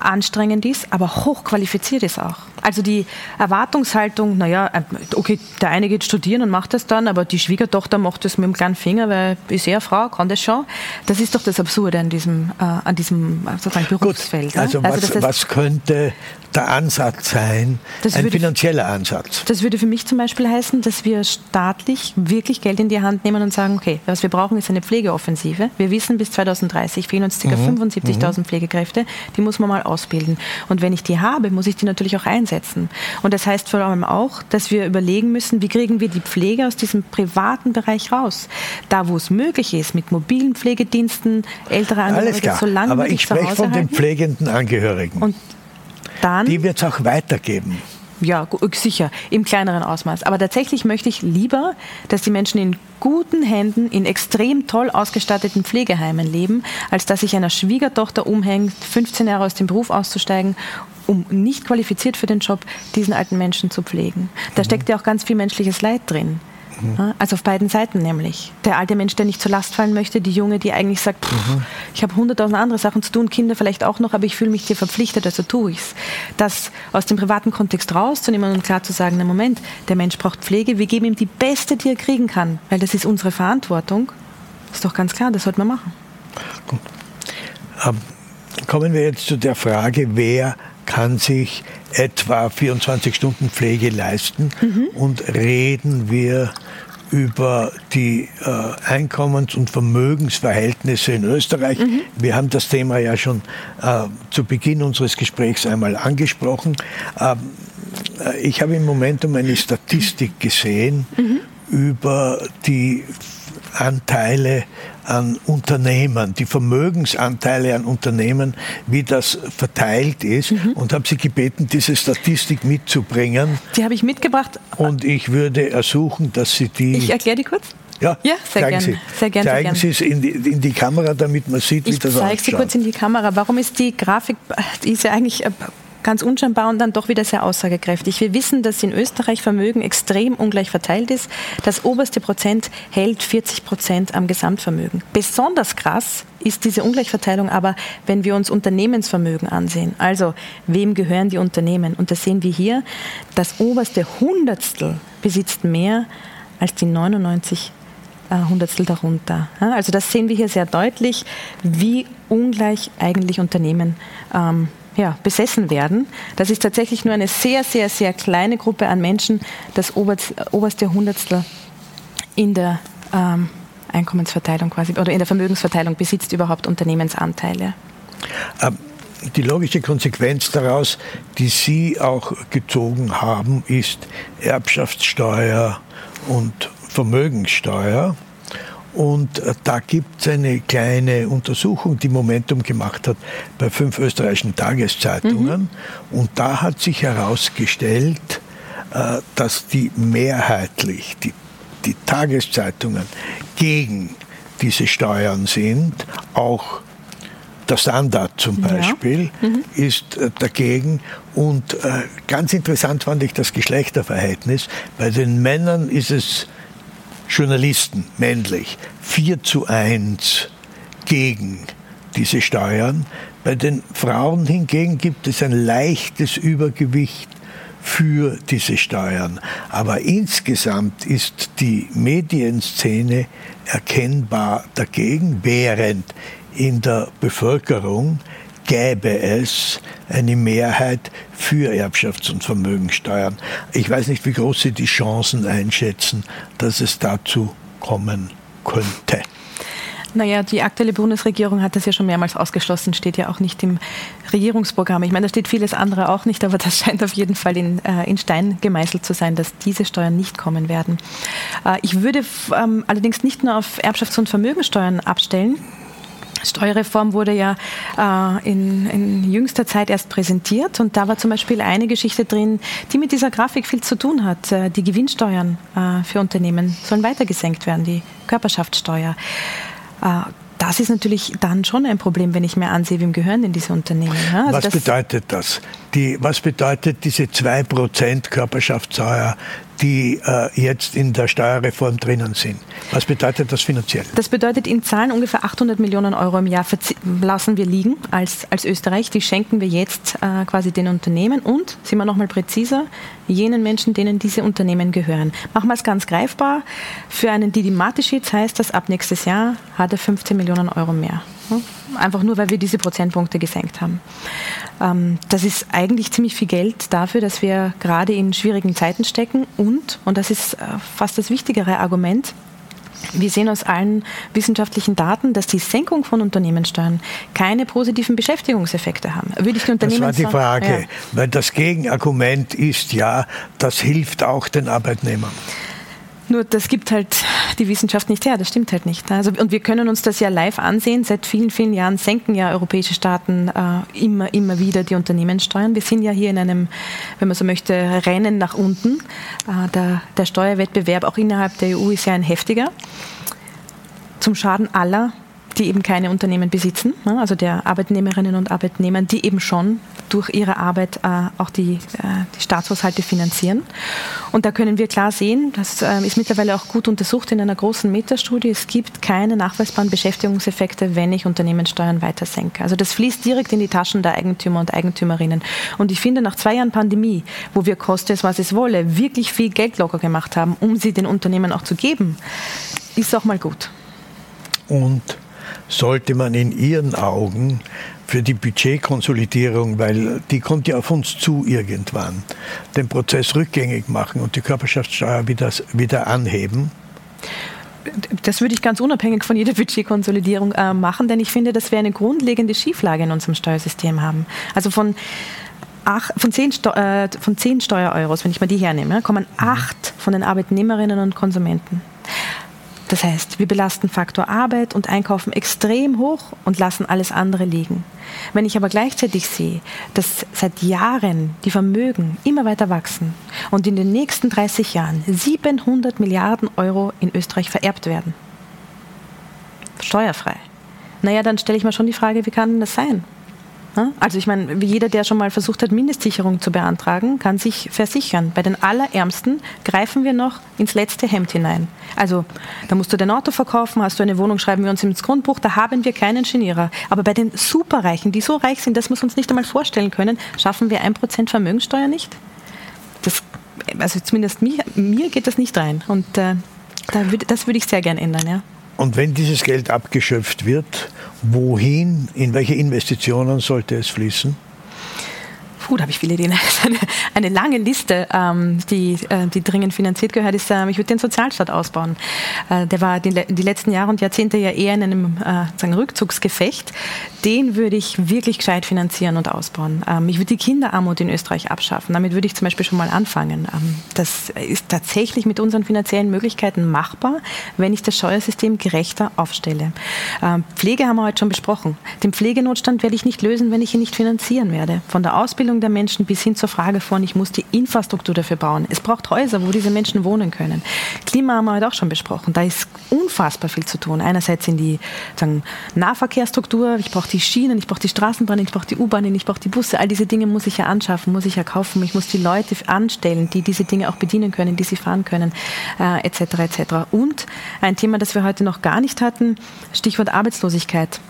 anstrengend ist, aber hochqualifiziert ist auch. Also die Erwartungshaltung, naja, äh, okay, der eine geht studieren und macht das dann, aber die Schwiegertochter macht das mit dem kleinen Finger, weil ist eher Frau, kann das schon. Das ist doch das Absurde an diesem, äh, an diesem äh, sozusagen Berufsfeld. Gut, also, also was, heißt, was könnte der Ansatz sein, ein würde, finanzieller Ansatz? Das würde für mich zum Beispiel heißen, dass wir staatlich wirklich Geld in die Hand nehmen und sagen, okay, was wir brauchen, ist eine Pflegeoffensive. Wir wissen, bis 2030 fehlen uns ca. Mhm. 75.000 mhm. Pflegekräfte. Die muss man mal ausbilden. Und wenn ich die habe, muss ich die natürlich auch einsetzen. Und das heißt vor allem auch, dass wir überlegen müssen, wie kriegen wir die Pflege aus diesem privaten Bereich raus. Da, wo es möglich ist, mit mobilen Pflegediensten, ältere Angehörige, so lange Aber ich spreche von den pflegenden Angehörigen. Und dann, die wird es auch weitergeben. Ja, sicher, im kleineren Ausmaß. Aber tatsächlich möchte ich lieber, dass die Menschen in guten Händen in extrem toll ausgestatteten Pflegeheimen leben, als dass sich einer Schwiegertochter umhängt, 15 Jahre aus dem Beruf auszusteigen um nicht qualifiziert für den Job diesen alten Menschen zu pflegen. Da mhm. steckt ja auch ganz viel menschliches Leid drin. Mhm. Also auf beiden Seiten nämlich. Der alte Mensch, der nicht zur Last fallen möchte, die Junge, die eigentlich sagt, pff, mhm. ich habe hunderttausend andere Sachen zu tun, Kinder vielleicht auch noch, aber ich fühle mich dir verpflichtet, also tue ich es. Das aus dem privaten Kontext rauszunehmen und klar zu sagen, na Moment, der Mensch braucht Pflege, wir geben ihm die beste, die er kriegen kann, weil das ist unsere Verantwortung. Ist doch ganz klar, das sollte man machen. Gut. Ähm, kommen wir jetzt zu der Frage, wer kann sich etwa 24 Stunden Pflege leisten mhm. und reden wir über die äh, Einkommens- und Vermögensverhältnisse in Österreich. Mhm. Wir haben das Thema ja schon äh, zu Beginn unseres Gesprächs einmal angesprochen. Ähm, äh, ich habe im Moment um eine Statistik gesehen mhm. über die Anteile an Unternehmen, die Vermögensanteile an Unternehmen, wie das verteilt ist mhm. und habe Sie gebeten, diese Statistik mitzubringen. Die habe ich mitgebracht. Und ich würde ersuchen, dass Sie die... Ich erkläre die kurz. Ja, ja sehr gerne. Sie. Sehr gern, Zeigen sehr gern. Sie es in die, in die, Kamera, damit man sieht, wie ich das aussieht. Ich zeige sie kurz in die Kamera. Warum ist die Grafik, die ist ja eigentlich äh, ganz unscheinbar und dann doch wieder sehr aussagekräftig. Wir wissen, dass in Österreich Vermögen extrem ungleich verteilt ist. Das oberste Prozent hält 40 Prozent am Gesamtvermögen. Besonders krass ist diese Ungleichverteilung aber, wenn wir uns Unternehmensvermögen ansehen. Also, wem gehören die Unternehmen? Und da sehen wir hier, das oberste Hundertstel besitzt mehr als die 99 äh, Hundertstel darunter. Also das sehen wir hier sehr deutlich, wie ungleich eigentlich Unternehmen ähm, ja, besessen werden. Das ist tatsächlich nur eine sehr, sehr, sehr kleine Gruppe an Menschen, das oberste Hundertstel in der ähm, Einkommensverteilung quasi oder in der Vermögensverteilung besitzt überhaupt Unternehmensanteile. Ähm, die logische Konsequenz daraus, die Sie auch gezogen haben, ist Erbschaftssteuer und Vermögenssteuer. Und äh, da gibt es eine kleine Untersuchung, die Momentum gemacht hat bei fünf österreichischen Tageszeitungen. Mhm. Und da hat sich herausgestellt, äh, dass die mehrheitlich, die, die Tageszeitungen gegen diese Steuern sind, auch der Standard zum Beispiel ja. mhm. ist äh, dagegen. Und ganz interessant fand ich das Geschlechterverhältnis. Bei den Männern ist es Journalisten, männlich, 4 zu 1 gegen diese Steuern. Bei den Frauen hingegen gibt es ein leichtes Übergewicht für diese Steuern. Aber insgesamt ist die Medienszene erkennbar dagegen, während in der Bevölkerung gäbe es eine Mehrheit für Erbschafts- und Vermögensteuern. Ich weiß nicht, wie groß Sie die Chancen einschätzen, dass es dazu kommen könnte. Naja, die aktuelle Bundesregierung hat das ja schon mehrmals ausgeschlossen, steht ja auch nicht im Regierungsprogramm. Ich meine, da steht vieles andere auch nicht, aber das scheint auf jeden Fall in, äh, in Stein gemeißelt zu sein, dass diese Steuern nicht kommen werden. Äh, ich würde ähm, allerdings nicht nur auf Erbschafts- und Vermögensteuern abstellen, Steuerreform wurde ja äh, in, in, jüngster Zeit erst präsentiert und da war zum Beispiel eine Geschichte drin, die mit dieser Grafik viel zu tun hat. Äh, die Gewinnsteuern äh, für Unternehmen sollen weiter gesenkt werden, die Körperschaftssteuer. Äh, das ist natürlich dann schon ein Problem, wenn ich mir ansehe, wem gehören denn diese Unternehmen. Also was das bedeutet das? Die, was bedeutet diese 2% Körperschaftssteuer, die äh, jetzt in der Steuerreform drinnen sind. Was bedeutet das finanziell? Das bedeutet in Zahlen ungefähr 800 Millionen Euro im Jahr lassen wir liegen als, als Österreich. Die schenken wir jetzt äh, quasi den Unternehmen und, sind wir nochmal präziser, jenen Menschen, denen diese Unternehmen gehören. Machen wir es ganz greifbar. Für einen Didi Matischitz heißt das, ab nächstes Jahr hat er 15 Millionen Euro mehr. Einfach nur, weil wir diese Prozentpunkte gesenkt haben. Ähm, das ist eigentlich ziemlich viel Geld dafür, dass wir gerade in schwierigen Zeiten stecken und, und das ist äh, fast das wichtigere Argument, wir sehen aus allen wissenschaftlichen Daten, dass die Senkung von Unternehmenssteuern keine positiven Beschäftigungseffekte haben. Würde ich die Unternehmen das war die Frage, ja. weil das Gegenargument ist ja, das hilft auch den Arbeitnehmern. Nur das gibt halt die Wissenschaft nicht her, das stimmt halt nicht. Also, und wir können uns das ja live ansehen. Seit vielen, vielen Jahren senken ja europäische Staaten äh, immer, immer wieder die Unternehmenssteuern. Wir sind ja hier in einem, wenn man so möchte, Rennen nach unten. Äh, der, der Steuerwettbewerb auch innerhalb der EU ist ja ein heftiger. Zum Schaden aller die eben keine Unternehmen besitzen, ne? also der Arbeitnehmerinnen und Arbeitnehmer, die eben schon durch ihre Arbeit äh, auch die, äh, die Staatshaushalte finanzieren. Und da können wir klar sehen, das äh, ist mittlerweile auch gut untersucht in einer großen Metastudie, es gibt keine nachweisbaren Beschäftigungseffekte, wenn ich Unternehmenssteuern weiter senke. Also das fließt direkt in die Taschen der Eigentümer und Eigentümerinnen. Und ich finde, nach zwei Jahren Pandemie, wo wir koste es, was es wolle, wirklich viel Geld locker gemacht haben, um sie den Unternehmen auch zu geben, ist auch mal gut. Und sollte man in Ihren Augen für die Budgetkonsolidierung, weil die kommt ja auf uns zu irgendwann, den Prozess rückgängig machen und die Körperschaftssteuer wieder, wieder anheben? Das würde ich ganz unabhängig von jeder Budgetkonsolidierung äh, machen, denn ich finde, dass wir eine grundlegende Schieflage in unserem Steuersystem haben. Also von Ach, von, zehn äh, von zehn Steuereuros, wenn ich mal die hernehme, kommen acht von den Arbeitnehmerinnen und Konsumenten. Das heißt, wir belasten Faktor Arbeit und Einkaufen extrem hoch und lassen alles andere liegen. Wenn ich aber gleichzeitig sehe, dass seit Jahren die Vermögen immer weiter wachsen und in den nächsten 30 Jahren 700 Milliarden Euro in Österreich vererbt werden, steuerfrei, naja, dann stelle ich mir schon die Frage, wie kann das sein? Also ich meine, jeder, der schon mal versucht hat, Mindestsicherung zu beantragen, kann sich versichern. Bei den Allerärmsten greifen wir noch ins letzte Hemd hinein. Also da musst du dein Auto verkaufen, hast du eine Wohnung, schreiben wir uns ins Grundbuch, da haben wir keinen Genierer. Aber bei den Superreichen, die so reich sind, dass wir es uns nicht einmal vorstellen können, schaffen wir ein Prozent Vermögenssteuer nicht. Das, also zumindest mir, mir geht das nicht rein. Und äh, das würde ich sehr gern ändern, ja. Und wenn dieses Geld abgeschöpft wird, wohin, in welche Investitionen sollte es fließen? Puh, da habe ich viele Ideen. Eine, eine lange Liste, ähm, die, äh, die dringend finanziert gehört, ist, äh, ich würde den Sozialstaat ausbauen. Äh, der war die, die, letzten Jahre und Jahrzehnte ja eher in einem äh, sagen Rückzugsgefecht. Den würde ich wirklich gescheit finanzieren und ausbauen. Ähm, ich würde die Kinderarmut in Österreich abschaffen. Damit würde ich zum Beispiel schon mal anfangen. Ähm, das ist tatsächlich mit unseren finanziellen Möglichkeiten machbar, wenn ich das Steuersystem gerechter aufstelle. Ähm, Pflege haben wir heute schon besprochen. Den Pflegenotstand werde ich nicht lösen, wenn ich ihn nicht finanzieren werde. Von der Ausbildung Ausbildung der Menschen bis hin zur Frage von, ich muss die Infrastruktur dafür bauen. Es braucht Häuser, wo diese Menschen wohnen können. Klima haben wir heute auch schon besprochen. Da ist unfassbar viel zu tun. Einerseits in die sagen, Nahverkehrsstruktur, ich brauche die Schienen, ich brauche die Straßenbahnen, ich brauche die U-Bahnen, ich brauche die Busse. All diese Dinge muss ich ja anschaffen, muss ich ja kaufen. Ich muss die Leute anstellen, die diese Dinge auch bedienen können, die sie fahren können, äh, etc. etc. Und ein Thema, das wir heute noch gar nicht hatten, Stichwort Arbeitslosigkeit.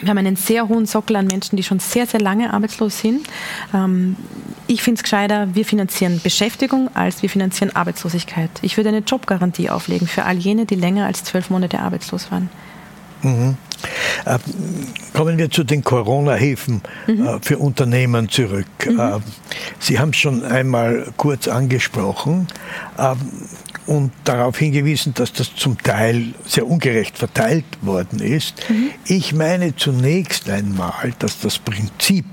Wir haben einen sehr hohen Sockel an Menschen, die schon sehr, sehr lange arbeitslos sind. Ähm, ich finde es gescheiter, wir finanzieren Beschäftigung, als wir finanzieren Arbeitslosigkeit. Ich würde eine Jobgarantie auflegen für all jene, die länger als zwölf Monate arbeitslos waren. Mhm. Äh, kommen wir zu den Corona-Hilfen mhm. äh, für Unternehmen zurück. Mhm. Äh, Sie haben es schon einmal kurz angesprochen. Und darauf hingewiesen, dass das zum Teil sehr ungerecht verteilt worden ist. Mhm. Ich meine zunächst einmal, dass das Prinzip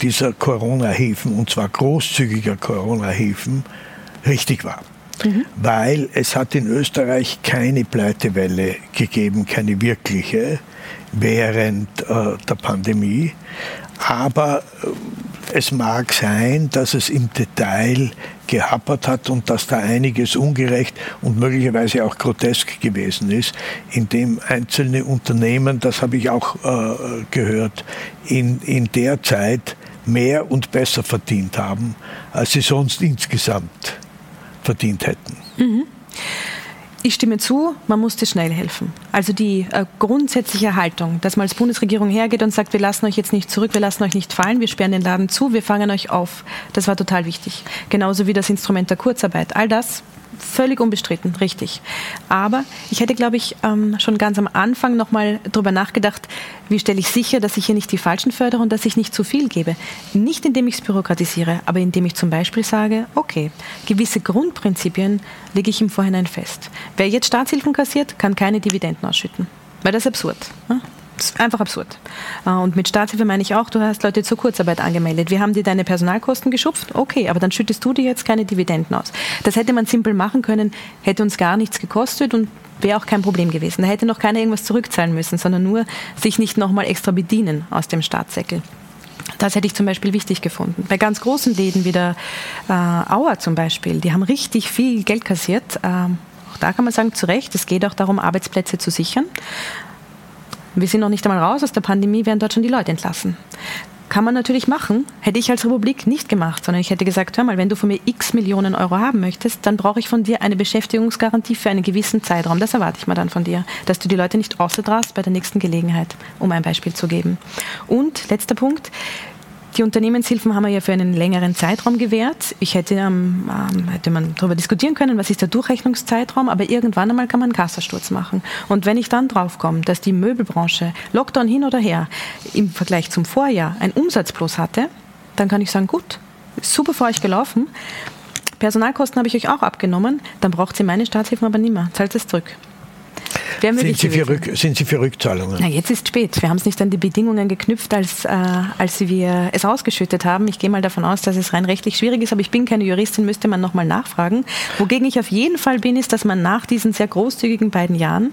dieser Corona-Hilfen, und zwar großzügiger Corona-Hilfen, richtig war. Mhm. weil es hat in Österreich keine Pleitewelle gegeben, keine wirkliche während äh, der Pandemie. Aber äh, es mag sein, dass es im Detail gehappert hat und dass da einiges ungerecht und möglicherweise auch grotesk gewesen ist, indem einzelne Unternehmen, das habe ich auch äh, gehört, in, in der Zeit mehr und besser verdient haben, als sie sonst insgesamt verdient hätten. Mhm. Ich stimme zu, man musste schnell helfen. Also die äh, grundsätzliche Haltung, dass man als Bundesregierung hergeht und sagt, wir lassen euch jetzt nicht zurück, wir lassen euch nicht fallen, wir sperren den Laden zu, wir fangen euch auf. Das war total wichtig. Genauso wie das Instrument der Kurzarbeit. All das Völlig unbestritten, richtig. Aber ich hätte, glaube ich, ähm, schon ganz am Anfang nochmal darüber nachgedacht, wie stelle ich sicher, dass ich hier nicht die Falschen fördere und dass ich nicht zu viel gebe. Nicht indem ich es bürokratisiere, aber indem ich zum Beispiel sage, okay, gewisse Grundprinzipien lege ich im Vorhinein fest. Wer jetzt Staatshilfen kassiert, kann keine Dividenden ausschütten. Weil das ist absurd. Das ist einfach absurd. Äh, und mit Staatshilfe meine ich auch, du hast Leute zur Kurzarbeit angemeldet. Wir haben dir deine Personalkosten geschupft. Okay, aber dann schüttest du dir jetzt keine Dividenden aus. Das hätte man simpel machen können, hätte uns gar nichts gekostet und wäre auch kein Problem gewesen. Da hätte noch keiner irgendwas zurückzahlen müssen, sondern nur sich nicht nochmal extra bedienen aus dem Staatssäckel. Das hätte ich zum Beispiel wichtig gefunden. Bei ganz großen Läden wie der äh, Auer zum Beispiel, die haben richtig viel Geld kassiert. Ähm, auch da kann man sagen, zu Recht, es geht auch darum, Arbeitsplätze zu sichern. Wir sind noch nicht einmal raus aus der Pandemie, werden dort schon die Leute entlassen. Kann man natürlich machen, hätte ich als Republik nicht gemacht, sondern ich hätte gesagt, hör mal, wenn du von mir x Millionen Euro haben möchtest, dann brauche ich von dir eine Beschäftigungsgarantie für einen gewissen Zeitraum. Das erwarte ich mal dann von dir, dass du die Leute nicht außerdrast bei der nächsten Gelegenheit, um ein Beispiel zu geben. Und letzter Punkt, die Unternehmenshilfen haben wir ja für einen längeren Zeitraum gewährt. Ich hätte, ähm, ähm, hätte man darüber diskutieren können, was ist der Durchrechnungszeitraum, aber irgendwann einmal kann man einen Kassasturz machen. Und wenn ich dann draufkomme, dass die Möbelbranche, Lockdown hin oder her, im Vergleich zum Vorjahr ein Umsatzplus hatte, dann kann ich sagen, gut, super für euch gelaufen. Personalkosten habe ich euch auch abgenommen, dann braucht ihr meine Staatshilfen aber nicht mehr. Zahlt es zurück. Sind Sie, für Rück, sind Sie für Rückzahlungen? Na, jetzt ist spät. Wir haben es nicht an die Bedingungen geknüpft, als, äh, als wir es ausgeschüttet haben. Ich gehe mal davon aus, dass es rein rechtlich schwierig ist, aber ich bin keine Juristin, müsste man nochmal nachfragen. Wogegen ich auf jeden Fall bin, ist, dass man nach diesen sehr großzügigen beiden Jahren,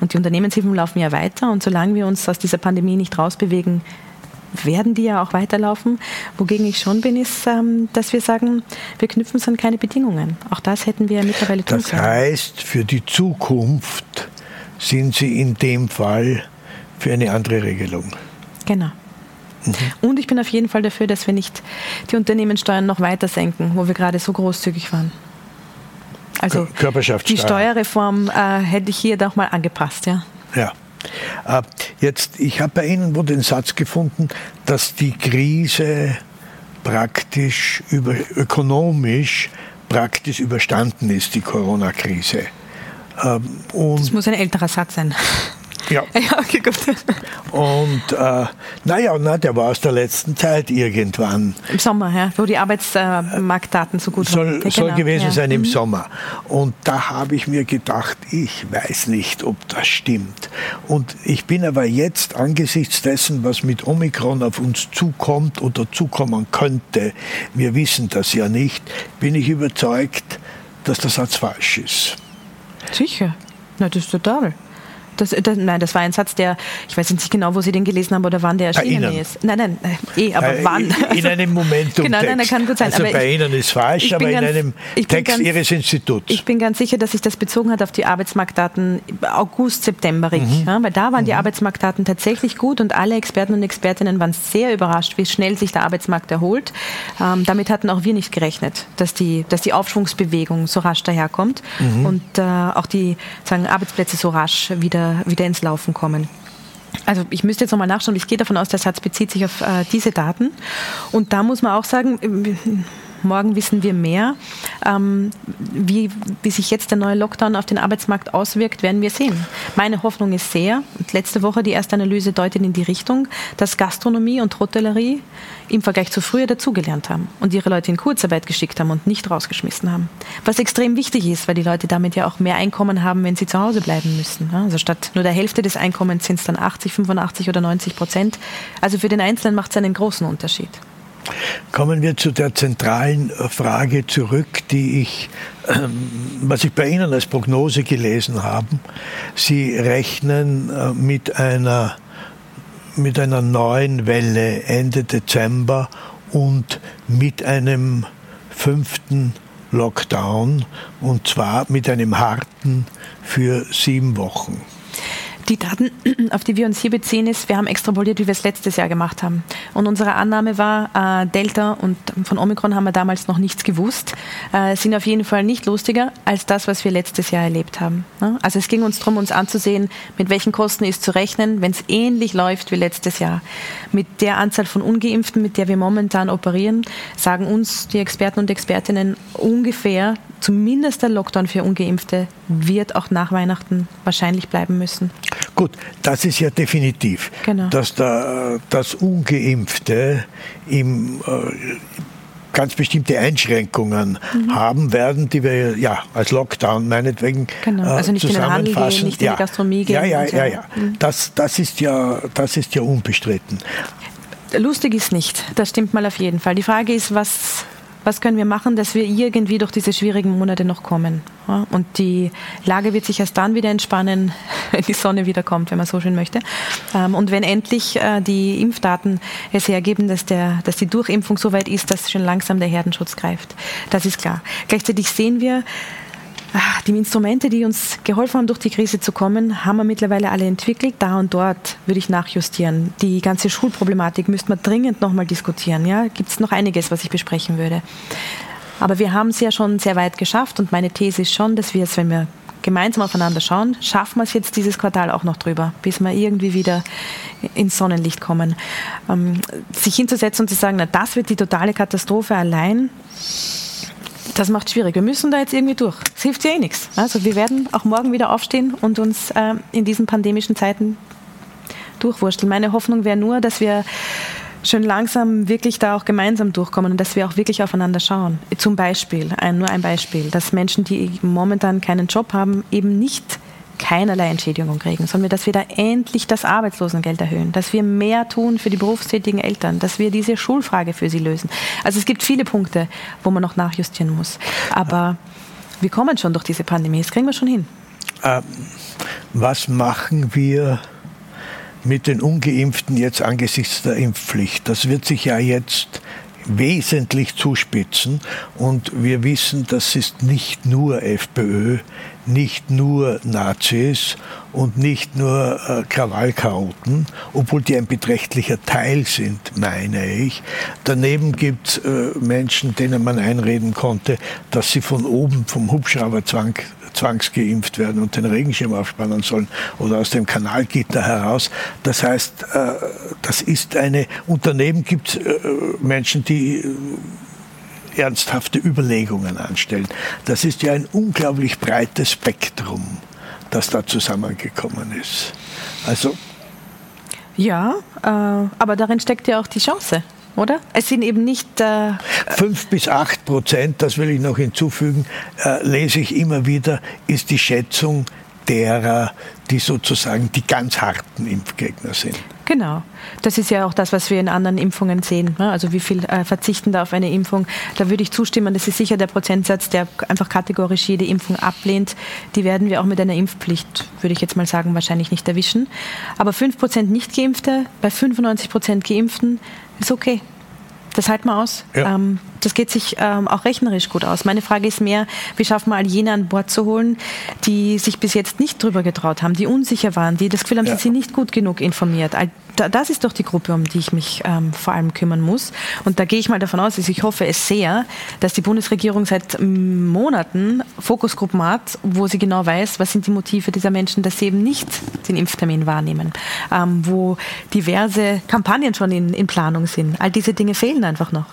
und die Unternehmenshilfen laufen ja weiter, und solange wir uns aus dieser Pandemie nicht rausbewegen, werden die ja auch weiterlaufen. Wogegen ich schon bin, ist, ähm, dass wir sagen, wir knüpfen es an keine Bedingungen. Auch das hätten wir mittlerweile tun können. Das heißt, für die Zukunft sind Sie in dem Fall für eine andere Regelung. Genau. Mhm. Und ich bin auf jeden Fall dafür, dass wir nicht die Unternehmenssteuern noch weiter senken, wo wir gerade so großzügig waren. Also die Steuerreform äh, hätte ich hier doch mal angepasst, ja. Ja. Äh, jetzt, ich habe bei Ihnen wo den Satz gefunden, dass die Krise praktisch über, ökonomisch praktisch überstanden ist, die Corona-Krise. Ähm, das muss ein älterer Satz sein. Ja. ja okay, gut. Und äh, naja, na, der war aus der letzten Zeit irgendwann. Im Sommer, ja, wo die Arbeitsmarktdaten so gut soll, waren. Soll genau. gewesen ja. sein im mhm. Sommer. Und da habe ich mir gedacht, ich weiß nicht, ob das stimmt. Und ich bin aber jetzt angesichts dessen, was mit Omikron auf uns zukommt oder zukommen könnte, wir wissen das ja nicht, bin ich überzeugt, dass der Satz falsch ist. Sicher. Na, das ist total. Das, das, nein, das war ein Satz, der, ich weiß nicht genau, wo Sie den gelesen haben oder wann der erschienen Ihnen. ist. Nein, nein, äh, eh, aber äh, wann? In einem Momentum. genau, nein, kann gut sein. Also aber bei ich, Ihnen ist falsch, aber ganz, in einem Text ganz, Ihres Instituts. Ich bin ganz sicher, dass sich das bezogen hat auf die Arbeitsmarktdaten August, September, mhm. ja, weil da waren mhm. die Arbeitsmarktdaten tatsächlich gut und alle Experten und Expertinnen waren sehr überrascht, wie schnell sich der Arbeitsmarkt erholt. Ähm, damit hatten auch wir nicht gerechnet, dass die, dass die Aufschwungsbewegung so rasch daherkommt mhm. und äh, auch die sagen, Arbeitsplätze so rasch wieder wieder, ins Laufen kommen. Also ich müsste jetzt nochmal nachschauen. Ich gehe davon aus, der Satz bezieht sich auf äh, diese Daten. Und da muss man auch sagen, Morgen wissen wir mehr. Ähm, wie, wie sich jetzt der neue Lockdown auf den Arbeitsmarkt auswirkt, werden wir sehen. Meine Hoffnung ist sehr, und letzte Woche die erste Analyse deutet in die Richtung, dass Gastronomie und Hotellerie im Vergleich zu früher dazugelernt haben und ihre Leute in Kurzarbeit geschickt haben und nicht rausgeschmissen haben. Was extrem wichtig ist, weil die Leute damit ja auch mehr Einkommen haben, wenn sie zu Hause bleiben müssen. Also statt nur der Hälfte des Einkommens sind es dann 80, 85 oder 90 Prozent. Also für den Einzelnen macht es einen großen Unterschied. Kommen wir zu der zentralen äh, Frage zurück, die ich, ähm, was ich bei Ihnen als Prognose gelesen habe. Sie rechnen äh, mit einer, mit einer neuen Welle Ende Dezember und mit einem fünften Lockdown und zwar mit einem harten für sieben Wochen. Die Daten, auf die wir uns hier beziehen, ist, wir haben extrapoliert, wie wir es letztes Jahr gemacht haben. Und unsere Annahme war, äh, Delta und von Omikron haben wir damals noch nichts gewusst, äh, sind auf jeden Fall nicht lustiger als das, was wir letztes Jahr erlebt haben. Ne? Also es ging uns darum, uns anzusehen, mit welchen Kosten ist zu rechnen, wenn es ähnlich läuft wie letztes Jahr. Mit der Anzahl von Ungeimpften, mit der wir momentan operieren, sagen uns die Experten und Expertinnen ungefähr, zumindest der Lockdown für Ungeimpfte wird auch nach Weihnachten wahrscheinlich bleiben müssen. Gut, das ist ja definitiv, genau. dass da, das Ungeimpfte im äh, ganz bestimmte Einschränkungen mhm. haben werden, die wir ja als Lockdown meinetwegen genau. also nicht zusammenfassen. In den Handel gehen, nicht in die Gastronomie gehen. Ja, ja, ja, ja. Mhm. Das, das, ist ja, das ist ja unbestritten. Lustig ist nicht, das stimmt mal auf jeden Fall. Die Frage ist, was was können wir machen, dass wir irgendwie durch diese schwierigen Monate noch kommen. Ja, und die Lage wird sich erst dann wieder entspannen, wenn die Sonne wieder kommt, wenn man so schön möchte. Ähm, und wenn endlich äh, die Impfdaten es hergeben, dass, der, dass die Durchimpfung so weit ist, dass schon langsam der Herdenschutz greift. Das ist klar. Gleichzeitig sehen wir, die Instrumente, die uns geholfen haben, durch die Krise zu kommen, haben wir mittlerweile alle entwickelt. Da und dort würde ich nachjustieren. Die ganze Schulproblematik müsste man dringend nochmal diskutieren. Ja? Gibt es noch einiges, was ich besprechen würde. Aber wir haben es ja schon sehr weit geschafft und meine These ist schon, dass wir es, wenn wir gemeinsam aufeinander schauen, schaffen wir es jetzt dieses Quartal auch noch drüber, bis wir irgendwie wieder ins Sonnenlicht kommen. Ähm, sich hinzusetzen und zu sagen, na, das wird die totale Katastrophe allein, das macht schwierig. Wir müssen da jetzt irgendwie durch. Es hilft ja eh nichts. Also wir werden auch morgen wieder aufstehen und uns äh, in diesen pandemischen Zeiten durchwursteln. Meine Hoffnung wäre nur, dass wir schön langsam wirklich da auch gemeinsam durchkommen und dass wir auch wirklich aufeinander schauen. Zum Beispiel, ein, nur ein Beispiel, dass Menschen, die momentan keinen Job haben, eben nicht keinerlei Entschädigung kriegen, sondern dass wir da endlich das Arbeitslosengeld erhöhen, dass wir mehr tun für die berufstätigen Eltern, dass wir diese Schulfrage für sie lösen. Also es gibt viele Punkte, wo man noch nachjustieren muss. Aber wir kommen schon durch diese Pandemie, das kriegen wir schon hin. Ähm, was machen wir mit den ungeimpften jetzt angesichts der Impfpflicht? Das wird sich ja jetzt wesentlich zuspitzen. Und wir wissen, das ist nicht nur FPÖ, nicht nur Nazis und nicht nur äh, Krawallchaoten, obwohl die ein beträchtlicher Teil sind, meine ich. Daneben gibt es äh, Menschen, denen man einreden konnte, dass sie von oben vom Hubschrauberzwang zwangsgeimpft werden und den Regenschirm aufspannen sollen oder aus dem Kanalgitter heraus. Das heißt, äh, das ist eine, und daneben gibt es äh, Menschen, die äh, ernsthafte Überlegungen anstellen. Das ist ja ein unglaublich breites Spektrum, das da zusammengekommen ist. Also ja, äh, aber darin steckt ja auch die Chance oder? Es sind eben nicht. Äh Fünf bis acht Prozent, das will ich noch hinzufügen, äh, lese ich immer wieder, ist die Schätzung derer, die sozusagen die ganz harten Impfgegner sind. Genau. Das ist ja auch das, was wir in anderen Impfungen sehen. Ne? Also wie viel äh, verzichten da auf eine Impfung. Da würde ich zustimmen, das ist sicher der Prozentsatz, der einfach kategorisch jede Impfung ablehnt. Die werden wir auch mit einer Impfpflicht, würde ich jetzt mal sagen, wahrscheinlich nicht erwischen. Aber 5% nicht geimpfte bei 95% geimpften ist okay. Das halten wir aus. Ja. Ähm, das geht sich ähm, auch rechnerisch gut aus. Meine Frage ist mehr, wie schaffen wir all jene an Bord zu holen, die sich bis jetzt nicht drüber getraut haben, die unsicher waren, die das Gefühl haben, ja. sie sind nicht gut genug informiert. All das ist doch die Gruppe, um die ich mich ähm, vor allem kümmern muss. Und da gehe ich mal davon aus, also ich hoffe es sehr, dass die Bundesregierung seit Monaten Fokusgruppen hat, wo sie genau weiß, was sind die Motive dieser Menschen, dass sie eben nicht den Impftermin wahrnehmen, ähm, wo diverse Kampagnen schon in, in Planung sind. All diese Dinge fehlen einfach noch.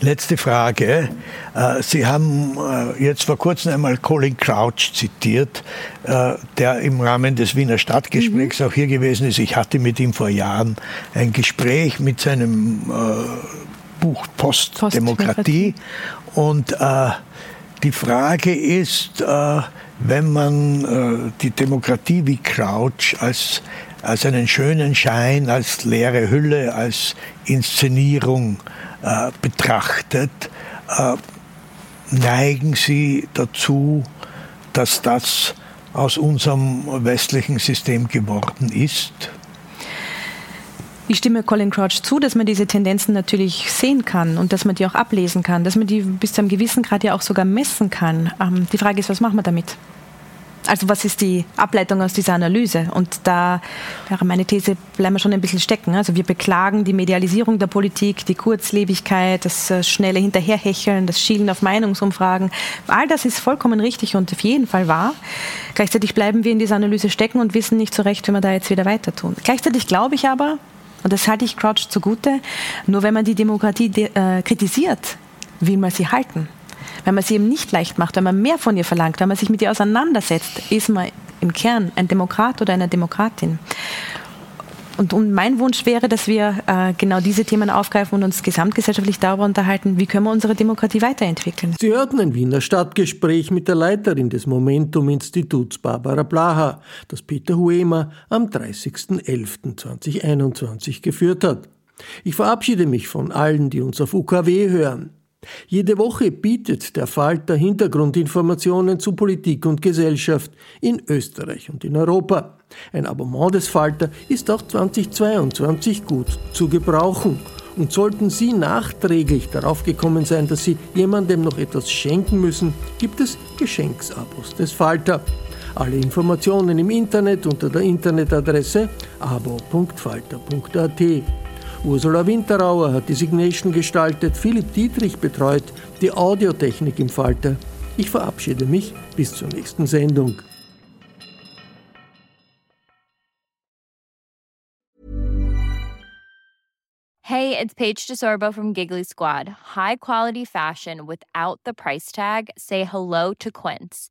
Letzte Frage. Äh, Sie haben äh, jetzt vor kurzem einmal Colin Crouch zitiert, äh, der im Rahmen des Wiener Stadtgesprächs mhm. auch hier gewesen ist. Ich hatte mit ihm vor Jahren ein Gespräch mit seinem Buch Postdemokratie. Und die Frage ist, wenn man die Demokratie wie Crouch als als einen schönen Schein, als leere Hülle, als Inszenierung äh, betrachtet, äh, neigen Sie dazu, dass das aus unserem westlichen System geworden ist? Ich stimme Colin Crouch zu, dass man diese Tendenzen natürlich sehen kann und dass man die auch ablesen kann, dass man die bis zu einem gewissen Grad ja auch sogar messen kann. Ähm, die Frage ist, was machen wir damit? Also was ist die Ableitung aus dieser Analyse? Und da wäre meine These, bleiben wir schon ein bisschen stecken. Also wir beklagen die Medialisierung der Politik, die Kurzlebigkeit, das äh, schnelle Hinterherhecheln, das Schielen auf Meinungsumfragen. All das ist vollkommen richtig und auf jeden Fall wahr. Gleichzeitig bleiben wir in dieser Analyse stecken und wissen nicht so recht, wie wir da jetzt wieder weiter tun. Gleichzeitig glaube ich aber, und das halte ich Crouch zugute, nur wenn man die Demokratie äh, kritisiert, will man sie halten wenn man sie eben nicht leicht macht, wenn man mehr von ihr verlangt, wenn man sich mit ihr auseinandersetzt, ist man im Kern ein Demokrat oder eine Demokratin. Und, und, mein Wunsch wäre, dass wir äh, genau diese Themen aufgreifen und uns gesamtgesellschaftlich darüber unterhalten, wie können wir unsere Demokratie weiterentwickeln. Sie hörten ein Wiener Stadtgespräch mit der Leiterin des Momentum-Instituts Barbara Blaha, das Peter Huemer am 30.11.2021 geführt hat. Ich verabschiede mich von allen, die uns auf UKW hören. Jede Woche bietet der Falter Hintergrundinformationen zu Politik und Gesellschaft in Österreich und in Europa. Ein Abonnement des Falter ist auch 2022 gut zu gebrauchen. Und sollten Sie nachträglich darauf gekommen sein, dass Sie jemandem noch etwas schenken müssen, gibt es Geschenksabos des Falter. Alle Informationen im Internet unter der Internetadresse abo.falter.at. Ursula Winterauer hat die Signation gestaltet, Philipp Dietrich betreut die Audiotechnik im Falter. Ich verabschiede mich bis zur nächsten Sendung. Hey, it's Paige DeSorbo from Giggly Squad. High quality fashion without the price tag. Say hello to Quince.